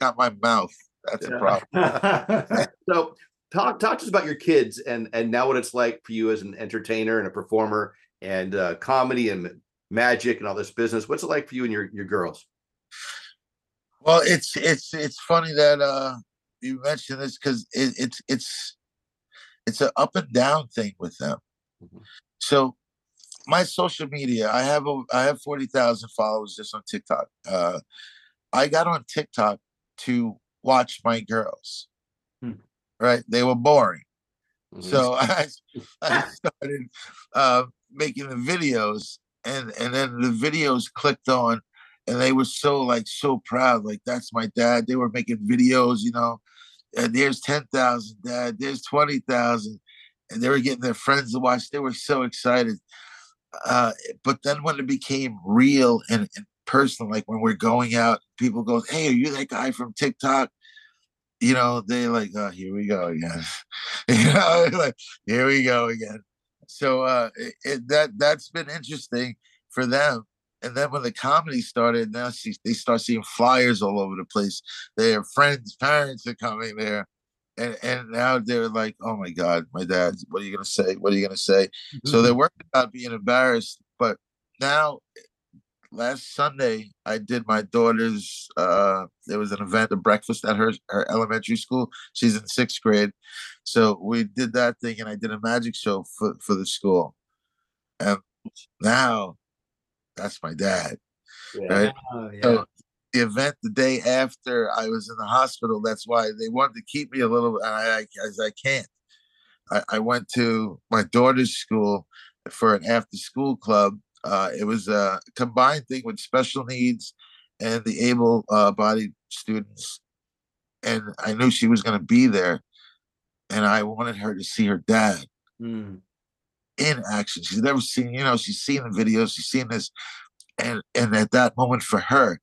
Got my mouth. That's a problem. so talk talk to us about your kids and and now what it's like for you as an entertainer and a performer and uh, comedy and magic and all this business. What's it like for you and your your girls? Well, it's it's it's funny that uh you mentioned this because it, it's it's it's an up and down thing with them. Mm-hmm. So my social media, I have a, I have forty thousand followers just on TikTok. Uh, I got on TikTok to watch my girls. Hmm. Right, they were boring, Mhm. so I, I started uh, making the videos, and and then the videos clicked on, and they were so like so proud, like that's my dad. They were making videos, you know, and there's ten thousand, dad. There's twenty thousand, and they were getting their friends to watch. They were so excited. Uh, but then when it became real and, and personal, like when we're going out, people go, "Hey, are you that guy from TikTok?" You know, they like, "Oh, here we go again." you know, like here we go again. So uh, it, it, that that's been interesting for them. And then when the comedy started, now she, they start seeing flyers all over the place. Their friends, parents are coming there, and and now they're like, "Oh my God, my dad! What are you gonna say? What are you gonna say?" So they're worried about being embarrassed. But now, last Sunday, I did my daughter's. uh There was an event, a breakfast at her her elementary school. She's in sixth grade, so we did that thing, and I did a magic show for for the school. And now, that's my dad. Yeah. Right? Oh, yeah. So the event the day after I was in the hospital. That's why they wanted to keep me a little. And I, I as I can't. I, I went to my daughter's school for an after school club. Uh, it was a combined thing with special needs and the able uh, bodied students. And I knew she was going to be there. And I wanted her to see her dad Mm. In action. She's never seen, you know, she's seen the videos, she's seen this, and and at that moment for her,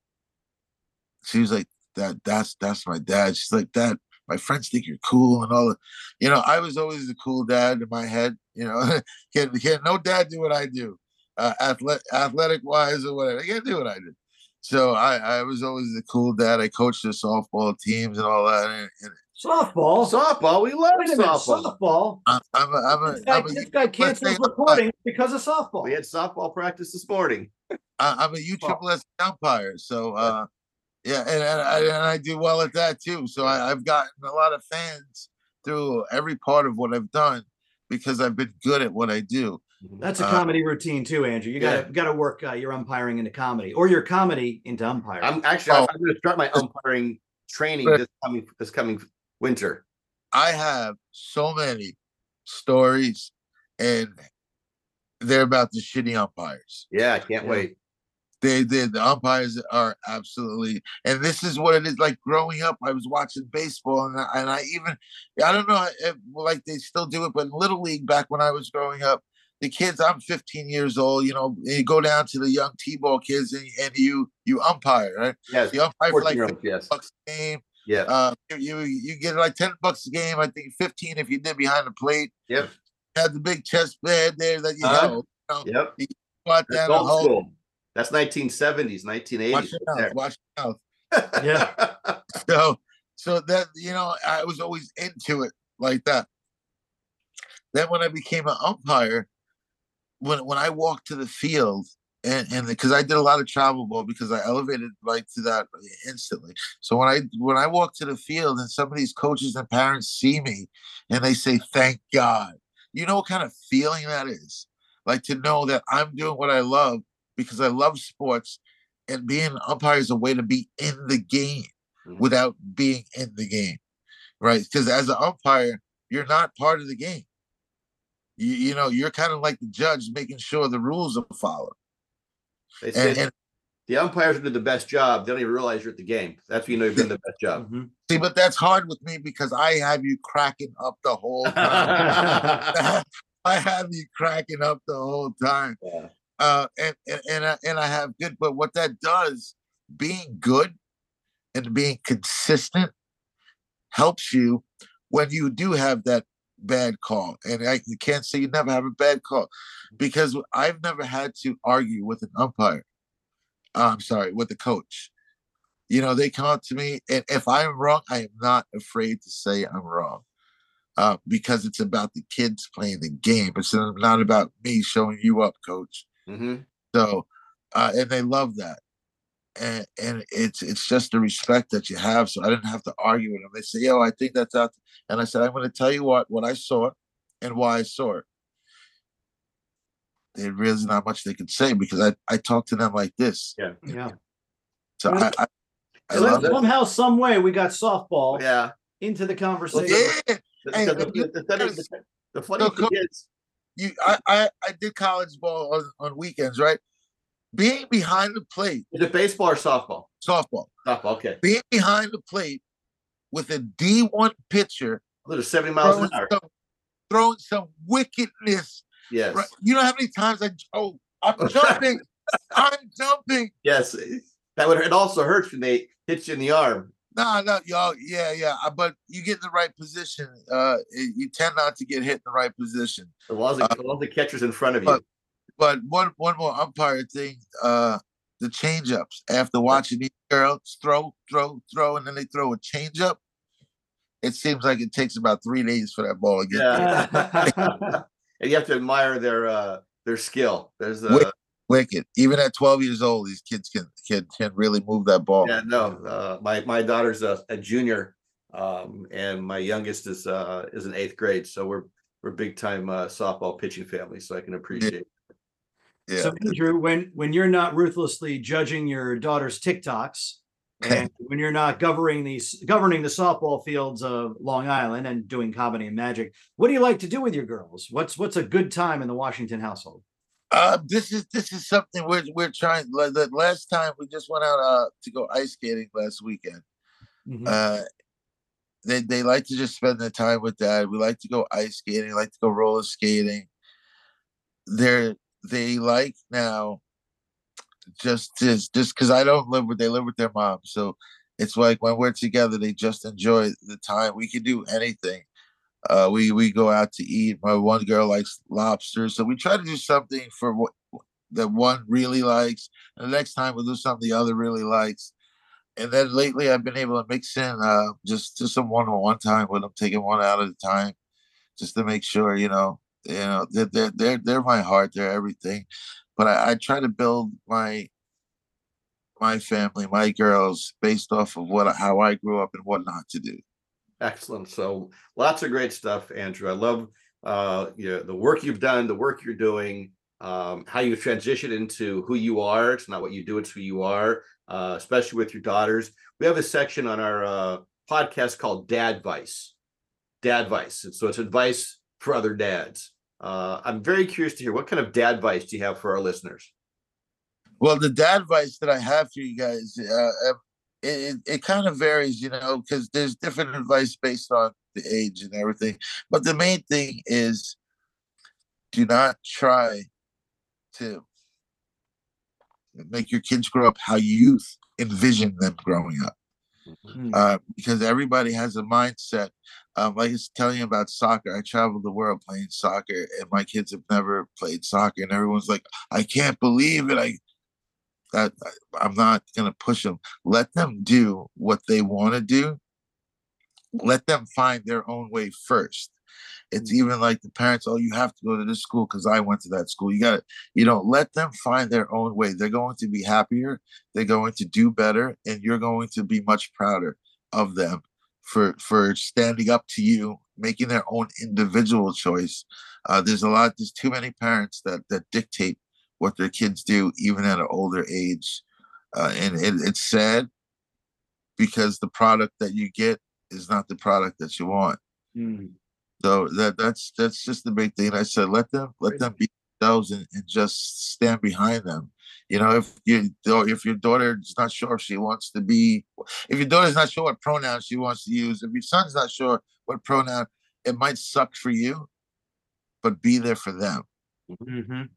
she was like, "That that's that's my dad." She's like, that my friends think you're cool and all." that." You know, I was always the cool dad in my head. You know, can't can't no dad do what I do, uh, athletic athletic wise or whatever. I can't do what I do. So I I was always the cool dad. I coached the softball teams and all that. And, and Softball. Softball, we love Wait a minute, softball. softball. I'm I'm a, I'm a, This guy, I'm a this guy cancels say- recording because of softball. We had softball practice this morning. I, I'm a U triple S umpire, so uh, yeah, and, and, I, and I do well at that too. So I, I've gotten a lot of fans through every part of what I've done because I've been good at what I do. That's a Uh, comedy routine too, Andrew. You gotta Yeah. gotta work uh, your umpiring into comedy or your comedy into umpiring. I'm actually Oh. I'm going to start my umpiring training this coming this coming winter. I have so many stories, and they're about the shitty umpires. Yeah, I can't Yeah. wait. They, they the umpires are absolutely, and this is what it is like growing up. I was watching baseball, and I, and I even, I don't know if like they still do it, but little league back when I was growing up, the kids. I'm 15 years old. You know, you go down to the young t-ball kids, and, and you you umpire, right? Yes, You umpire for like 14-year-olds, 50 yes. bucks a game. Yeah. Uh, you you you get like 10 bucks a game. I think 15 if you did behind the plate. Yep. Had the big chest pad there that you Uh-huh. know. You know Yep. squat That's down old hole. school. That's 1970s, 1980s. Watch your right mouth. Watch your mouth. Yeah. So, so that you know, I was always into it like that. Then when I became an umpire, when when I walked to the field, and and because I did a lot of travel ball because I elevated like to that instantly. So when I when I walk to the field and some of these coaches and parents see me, and they say, "Thank God," you know what kind of feeling that is? Like to know that I'm doing what I love because I love sports, and being an umpire is a way to be in the game Mhm. without being in the game, right? Because as an umpire, you're not part of the game. You, you know, you're kind of like the judge, making sure the rules are followed. They say And, and the umpires who did the best job. They don't even realize you're at the game. That's when you know you've done the best job. Mhm. see, but that's hard with me because I have you cracking up the whole time. I have you cracking up the whole time. Yeah. uh, and and and I, and I have good. But what that does, being good and being consistent, helps you when you do have that bad call. And I you can't say you never have a bad call because I've never had to argue with an umpire. I'm sorry, with the coach. You know, they come up to me, and if I'm wrong, I am not afraid to say I'm wrong. Uh, because it's about the kids playing the game. It's not about me showing you up, coach. hmm So, uh, and they love that, and and it's it's just the respect that you have. So I didn't have to argue with them. They say, "Yo, I think that's out," and I said, "I'm going to tell you what what I saw, and why I saw it." there really not much they could say because I I talk to them like this. Yeah. Yeah. So I I, I So love then it. somehow, some way, we got softball Yeah. into the conversation. Yeah, The, Hey, the, the, the, funny- the, the funny so thing co- is, you I, I I did college ball on, on weekends, right? Being behind the plate, is it baseball or softball? softball, Softball. Okay. being behind the plate with a D1 pitcher There's 70 miles throwing an hour. some, throwing some wickedness. Yes. Right? You know how many times I oh I'm jumping, I'm jumping. Yes. That would. It also hurts when they hit you in the arm. No, no, y'all, yeah, yeah. uh, But you get in the right position. Uh, you tend not to get hit in the right position. As long as, the, as long as the catcher's in front of you. But- one, one more umpire thing. Uh, the change ups. After watching these girls throw, throw, throw, and then they throw a change up, it seems like it takes about three days for that ball to get there. Yeah. and you have to admire their uh their skill. There's uh, Wick- Wicked. Even at 12 years old, these kids can can can really move that ball. yeah no uh my my daughter's a, a junior um and my youngest is uh is in eighth grade so we're we're big time uh softball pitching family so I can appreciate Yeah. So Andrew, when when you're not ruthlessly judging your daughter's TikToks, and when you're not governing these governing the softball fields of Long Island and doing comedy and magic, what do you like to do with your girls? What's what's a good time in the Washington household? Uh, this is this is something we're we're trying. Like the last time we just went out uh to go ice skating last weekend. Mhm. Uh, they they like to just spend their time with dad. We like to go ice skating. Like to go roller skating. They're they like now. Just just just because I don't live with they live with their mom, so it's like when we're together, they just enjoy the time. We can do anything. Uh, we we go out to eat. My one girl likes lobster, so we try to do something for what that one really likes. And the next time we'll do something the other really likes. And then lately, I've been able to mix in uh, just just some one-on-one time with them, taking one out at a time, just to make sure you know, you know, they're they're they're, they're my heart, they're everything. But I, I try to build my my family, my girls, based off of what how I grew up and what not to do. excellent so lots of great stuff Andrew I love uh you know, the work you've done the work you're doing um how you transition into who you are it's not what you do it's who you are uh especially with your daughters we have a section on our uh podcast called dad vice dad vice and so it's advice for other dads uh i'm very curious to hear what kind of dad advice do you have for our listeners Well, the dad advice that I have for you guys, uh, uh, it, it, it kind of varies, you know, because there's different advice based on the age and everything. But the main thing is do not try to make your kids grow up how you envision them growing up. Mhm. Uh, because everybody has a mindset. Um, like I was telling you about soccer, I traveled the world playing soccer, and my kids have never played soccer, and everyone's like, "I can't believe it!" I that I- I'm not gonna push them. Let them do what they want to do. Let them find their own way first. It's even like the parents, oh, you have to go to this school because I went to that school. You got to, you know, let them find their own way. They're going to be happier. They're going to do better, and you're going to be much prouder of them for for standing up to you, making their own individual choice. Uh, there's a lot. There's too many parents that that dictate what their kids do, even at an older age, uh, and it, it's sad because the product that you get is not the product that you want. Mhm. So that that's that's just the big thing. I said let them let them be themselves and, and just stand behind them. You know, if you if your daughter is not sure if she wants to be, if your daughter's not sure what pronoun she wants to use, if your son's not sure what pronoun, it might suck for you, but be there for them. Mhm.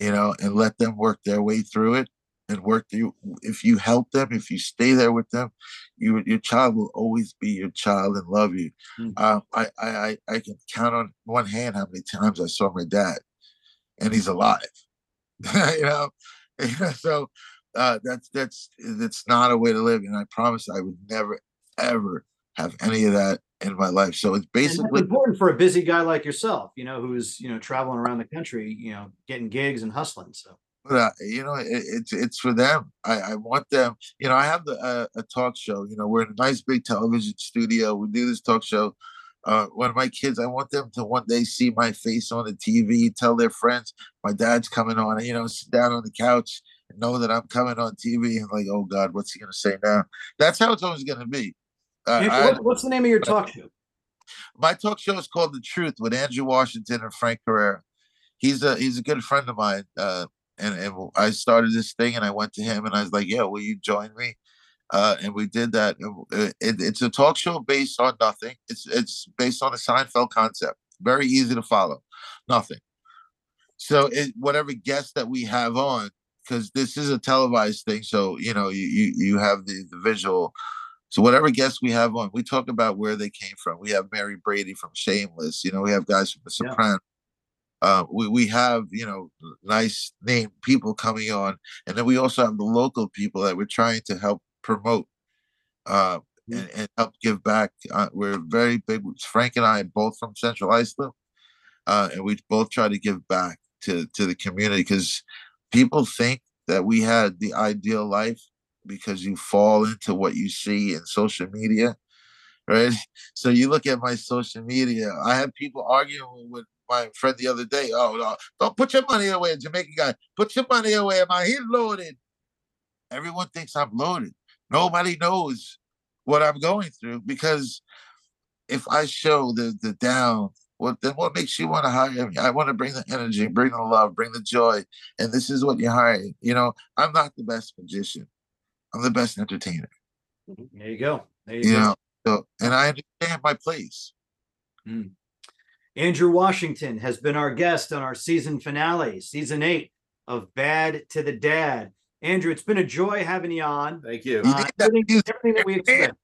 You know, and let them work their way through it and work through. If you help them, if you stay there with them, you your child will always be your child and love you. Mm. Uh, I, I I I can count on one hand how many times I saw my dad, and he's alive. you know, so uh, that's that's that's not a way to live. And I promise I would never ever have any of that in my life. So it's basically important for a busy guy like yourself, you know, who's you know traveling around the country, you know, getting gigs and hustling. So but uh, you know it, it's it's for them i i want them you know i have the uh, a talk show you know we're in a nice big television studio we do this talk show uh, one of my kids, I want them to one day see my face on the TV, tell their friends my dad's coming on, you know, sit down on the couch and know that I'm coming on TV and like, oh God, what's he gonna say now? That's how it's always gonna be. Uh, I, what's the name of your talk show? My talk show is called The Truth with Andrew Washington and Frank Carrera. He's a he's a good friend of mine. Uh, and, and I started this thing and I went to him and I was like, "Yeah, will you join me?" Uh, and we did that. It, it's a talk show based on nothing. It's it's based on a Seinfeld concept. Very easy to follow. Nothing. So it, whatever guest that we have on, because this is a televised thing, so you know you you, you have the, the visual. So whatever guests we have on, we talk about where they came from. We have Mary Brady from Shameless. You know, we have guys from The Sopranos. Yeah. Uh, we we have you know nice name people coming on, and then we also have the local people that we're trying to help promote uh, mm-hmm. and, and, help give back. Uh, we're very big. Frank and I are both from Central Islip, uh, and we both try to give back to to the community because people think that we had the ideal life because you fall into what you see in social media, right? So you look at my social media. I have people arguing with my friend the other day. Oh, no, don't put your money away, Jamaican guy. Put your money away, man. He's loaded. Everyone thinks I'm loaded. Nobody knows what I'm going through because if I show the the down, what then what makes you want to hire me? I want to bring the energy, bring the love, bring the joy, and this is what you're hiring. You know, I'm not the best magician. I'm the best entertainer. Mm-hmm. There you go. There you, you go. know, so, and I understand my place. Mm. Andrew Washington has been our guest on our season finale, season eight of Bad to the Dad. Andrew, it's been a joy having you on. Thank you. Uh, everything, everything, that we expect.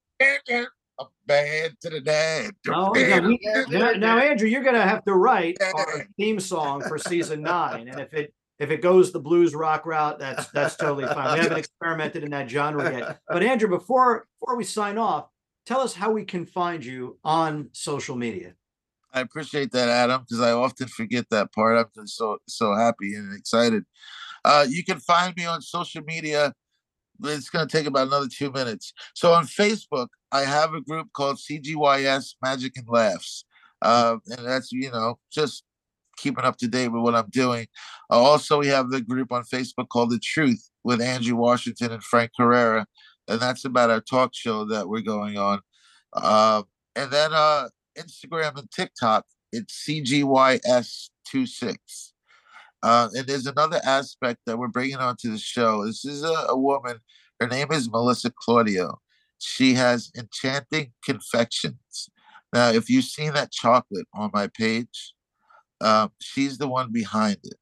A bad to the dad. Oh, now, we, now, now, Andrew, you're going to have to write our theme song for season nine, and if it if it goes the blues rock route, that's that's totally fine. We haven't experimented in that genre yet. But Andrew, before before we sign off, tell us how we can find you on social media. I appreciate that, Adam, because I often forget that part. I'm just so so happy and excited. Uh, you can find me on social media. It's going to take about another two minutes. So on Facebook, I have a group called CGYS Magic and Laughs. Uh, and that's, you know, just keeping up to date with what I'm doing. Uh, also, we have the group on Facebook called The Truth with Andrew Washington and Frank Carrera. And that's about our talk show that we're going on. Uh, and then uh, Instagram and TikTok, it's CGYS26. Uh, and there's another aspect that we're bringing onto the show. This is a, a woman. Her name is Melissa Claudio. She has enchanting confections. Now, if you've seen that chocolate on my page, uh, she's the one behind it.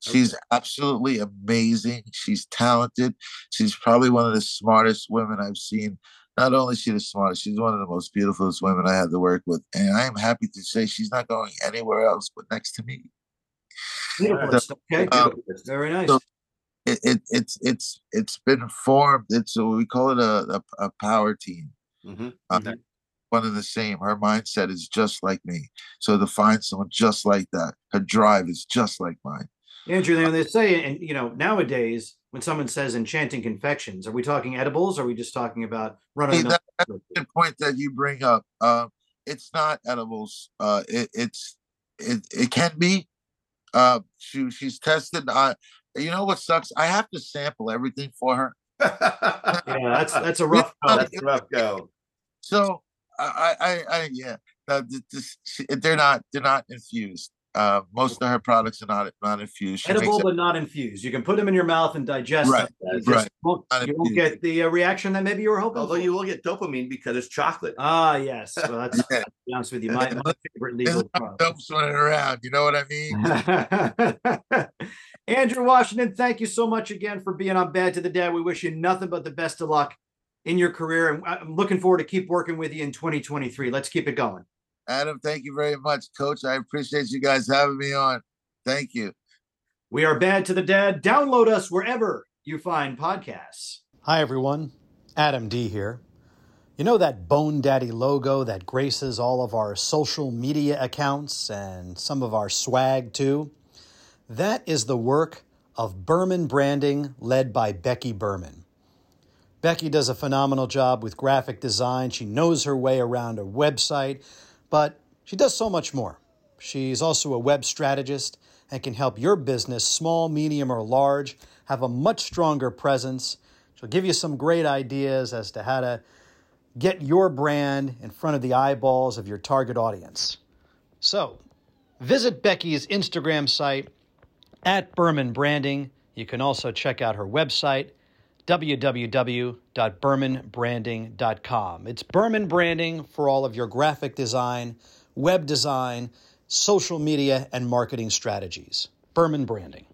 She's okay. absolutely amazing. She's talented. She's probably one of the smartest women I've seen. Not only is she the smartest, she's one of the most beautiful women I had to work with. And I am happy to say she's not going anywhere else but next to me. So, okay, um, very nice. So it, it, it's it's it's been formed. It's a, we call it a a, a power team. Mm-hmm. Uh, mm-hmm. One and the same. Her mindset is just like me. So to find someone just like that, her drive is just like mine. Andrew, they say, and you know, nowadays when someone says enchanting confections, are we talking edibles? Or are we just talking about running? Hey, that, that's a good point that you bring up. Uh, it's not edibles. Uh, it, it's it, it can be, uh, she she's tested. I, you know what sucks? I have to sample everything for her. yeah, that's that's a rough go. That's a rough go. So I, I, I yeah, this, they're not they're not infused. Uh, most of her products are not not infused. She Edible, but not infused. You can put them in your mouth and digest right, them. right. Won't, you won't get the uh, reaction that maybe you were hoping. Although for. you will get dopamine because it's chocolate. Ah, yes. Well, that's yeah. to be honest with you, my, my favorite legal product. running around. You know what I mean? Andrew Washington, thank you so much again for being on Bad to the Dad. We wish you nothing but the best of luck in your career, and I'm looking forward to keep working with you in 2023. Let's keep it going. Adam, thank you very much, Coach. I appreciate you guys having me on. Thank you. We are Bad to the Dad. Download us wherever you find podcasts. Hi, everyone. Adam D here. You know that Bone Daddy logo that graces all of our social media accounts and some of our swag too? That is the work of Berman Branding, led by Becky Berman. Becky does a phenomenal job with graphic design. She knows her way around a website But she does so much more. She's also a web strategist and can help your business, small, medium, or large, have a much stronger presence. She'll give you some great ideas as to how to get your brand in front of the eyeballs of your target audience. So, visit Becky's Instagram site at Berman Branding. You can also check out her website, www.bermanbranding.com. It's Berman Branding for all of your graphic design, web design, social media, and marketing strategies. Berman Branding.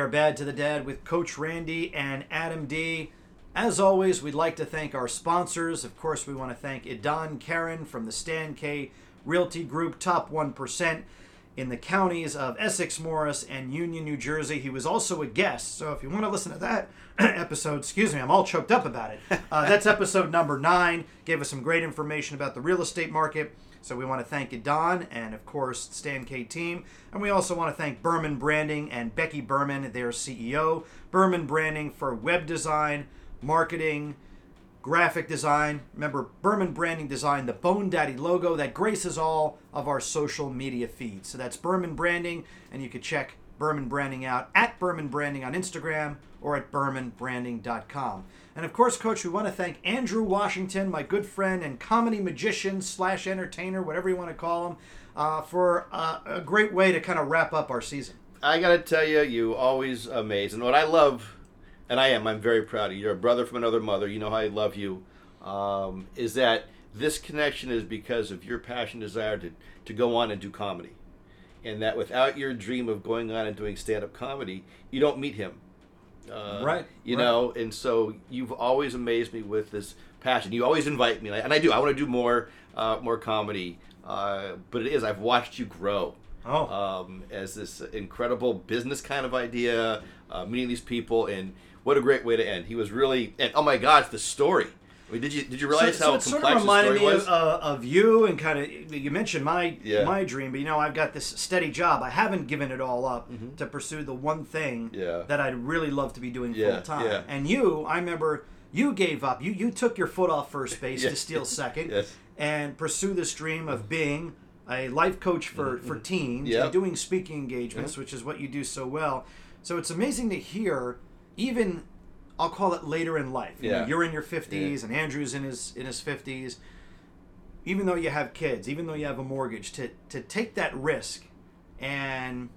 Are Bad to the Dad with Coach Randy and Adam D. As always, we'd like to thank our sponsors. Of course, we want to thank Idan Karen from the Stan K Realty Group, top 1% in the counties of Essex, Morris, and Union, New Jersey. He was also a guest, so if you want to listen to that episode, excuse me, I'm all choked up about it. Uh, that's episode number nine. Gave us some great information about the real estate market. So we want to thank Idan and, of course, Stan K team. And we also want to thank Berman Branding and Becky Berman, their CEO. Berman Branding for web design, marketing, graphic design. Remember, Berman Branding designed the Bone Daddy logo that graces all of our social media feeds. So that's Berman Branding, and you can check Berman Branding out at Berman Branding on Instagram or at bermanbranding.com. And of course, Coach, we want to thank Andrew Washington, my good friend and comedy magician slash entertainer, whatever you want to call him, uh, for uh, a great way to kind of wrap up our season. I gotta tell you, you always amaze. And what I love, and I am, I'm very proud of you. You're a brother from another mother. You know how I love you. Um, is that this connection is because of your passion, desire to, to go on and do comedy. And that without your dream of going on and doing stand up comedy, you don't meet him. Uh, Right, You right. know, and so you've always amazed me with this passion. You always invite me, and I, do. I want to do more, uh, more comedy. Uh, but it is. I've watched you grow Oh. um, as this incredible business kind of idea, uh, meeting these people, and what a great way to end. He was really, and oh my gosh, the story. Did you did you realize so, how so it sort of reminded me of, uh, of you and kind of you mentioned my Yeah. my dream, but you know I've got this steady job. I haven't given it all up to pursue the one thing Mm-hmm. Yeah. that I'd really love to be doing Yeah, full time. And you, I remember you gave up. You you took your foot off first base to steal second Yes. and pursue this dream of being a life coach for, for teens Mm-hmm. And doing speaking engagements, which is what you do so well. So it's amazing to hear, even I'll call it later in life. You know, you're in your fifties and Andrew's in his in his fifties. Even though you have kids, even though you have a mortgage, to to take that risk and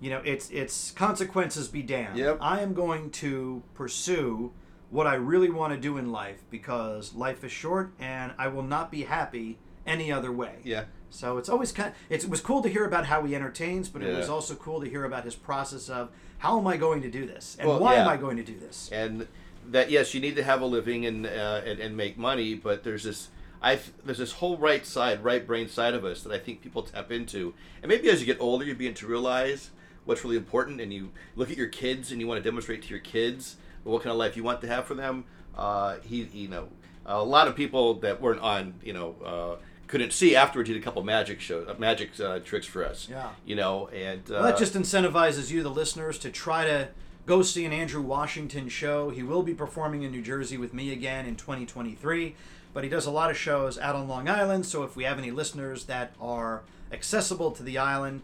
you know it's it's consequences be damned. Yep. I am going to pursue what I really want to do in life because life is short and I will not be happy any other way. yeah, So it's always kind. it's, it was cool to hear about how he entertains, but it was also cool to hear about his process of how am I going to do this and Well, why am. I going to do this. and that yes, you need to have a living and uh, and, and make money, but there's this. I there's this whole right side, right brain side of us that I think people tap into, and maybe as you get older, you begin to realize what's really important, and you look at your kids and you want to demonstrate to your kids what kind of life you want to have for them. Uh, he, you know, a lot of people that weren't on, you know, uh, couldn't see afterwards. He did a couple magic shows, uh, magic uh, tricks for us. Yeah. You know, and uh, Well, that just incentivizes you, the listeners, to try to go see an Andrew Washington show. He will be performing in New Jersey with me again in 2023, but he does a lot of shows out on Long Island. So if we have any listeners that are accessible to the island,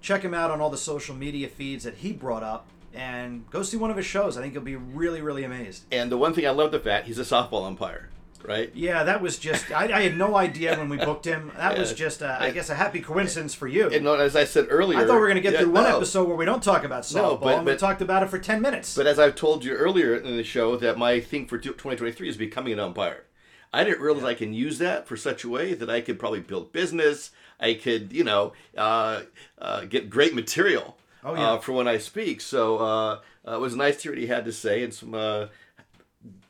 check him out on all the social media feeds that he brought up and go see one of his shows. I think you'll be really, really amazed. and the one thing I love the fact he's a softball umpire, right? Yeah, that was just, I, I had no idea when we booked him. That was just, uh, I guess, a happy coincidence for you. And as I said earlier, I thought we were going to get yeah, through one no. episode where we don't talk about softball, No, but- and we talked about it for 10 minutes. But as I've told you earlier in the show, that my thing for 2023 is becoming an umpire. I didn't realize I can use that for such a way that I could probably build business. I could, you know, uh, uh, get great material Oh, yeah. uh, for when I speak. So uh, uh, it was nice to hear what he had to say, and some. Uh,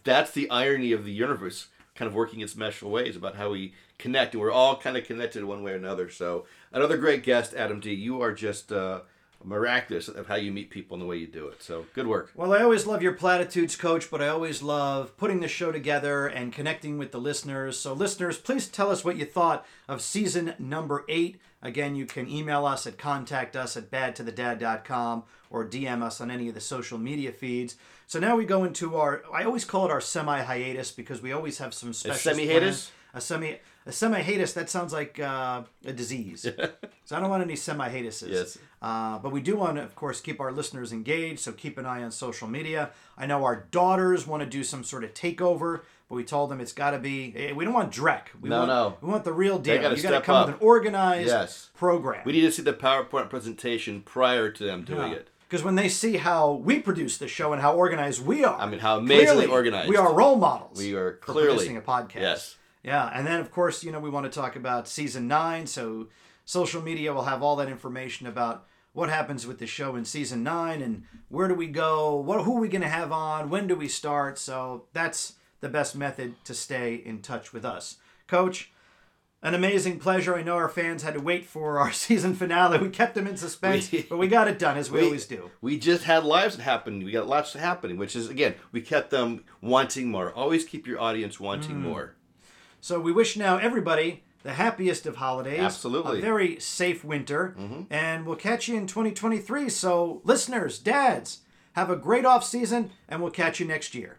that's the irony of the universe, kind of working its special ways about how we connect, and we're all kind of connected one way or another. So another great guest, Adam D. You are just uh, miraculous of how you meet people and the way you do it. So good work. Well, I always love your platitudes, Coach, but I always love putting the show together and connecting with the listeners. So, listeners, please tell us what you thought of season number eight. Again, you can email us at contact us at badtothedad.com or DM us on any of the social media feeds. So now we go into our, I always call it our semi hiatus because we always have some special. semi-hiatus? A semi a semi hiatus. That sounds like uh, a disease. so I don't want any semi hiatuses. Yes. Uh, but we do want to, of course, keep our listeners engaged. So keep an eye on social media. I know our daughters want to do some sort of takeover, but we told them it's got to be. eh, We don't want Drek. We No, want, no. We want the real deal. gotta you got to come up. with an organized Yes. program. We need to see the PowerPoint presentation prior to them doing it. Because when they see how we produce the show and how organized we are, I mean, how amazingly clearly organized. we are role models. We are clearly- producing a podcast. yes. Yeah, and then of course you know we want to talk about season nine. So social media will have all that information about what happens with the show in season nine and where do we go, what who are we going to have on, when do we start. So that's the best method to stay in touch with us, Coach. An amazing pleasure. I know our fans had to wait for our season finale. We kept them in suspense, We- but we got it done as we, always do. We just had lives happen. We got lots happening, which is again, we kept them wanting more. Always keep your audience wanting Mm. more. So we wish now everybody the happiest of holidays. Absolutely. A very safe winter. Mm-hmm. And we'll catch you in 2023. So, listeners, dads, have a great off season, and we'll catch you next year.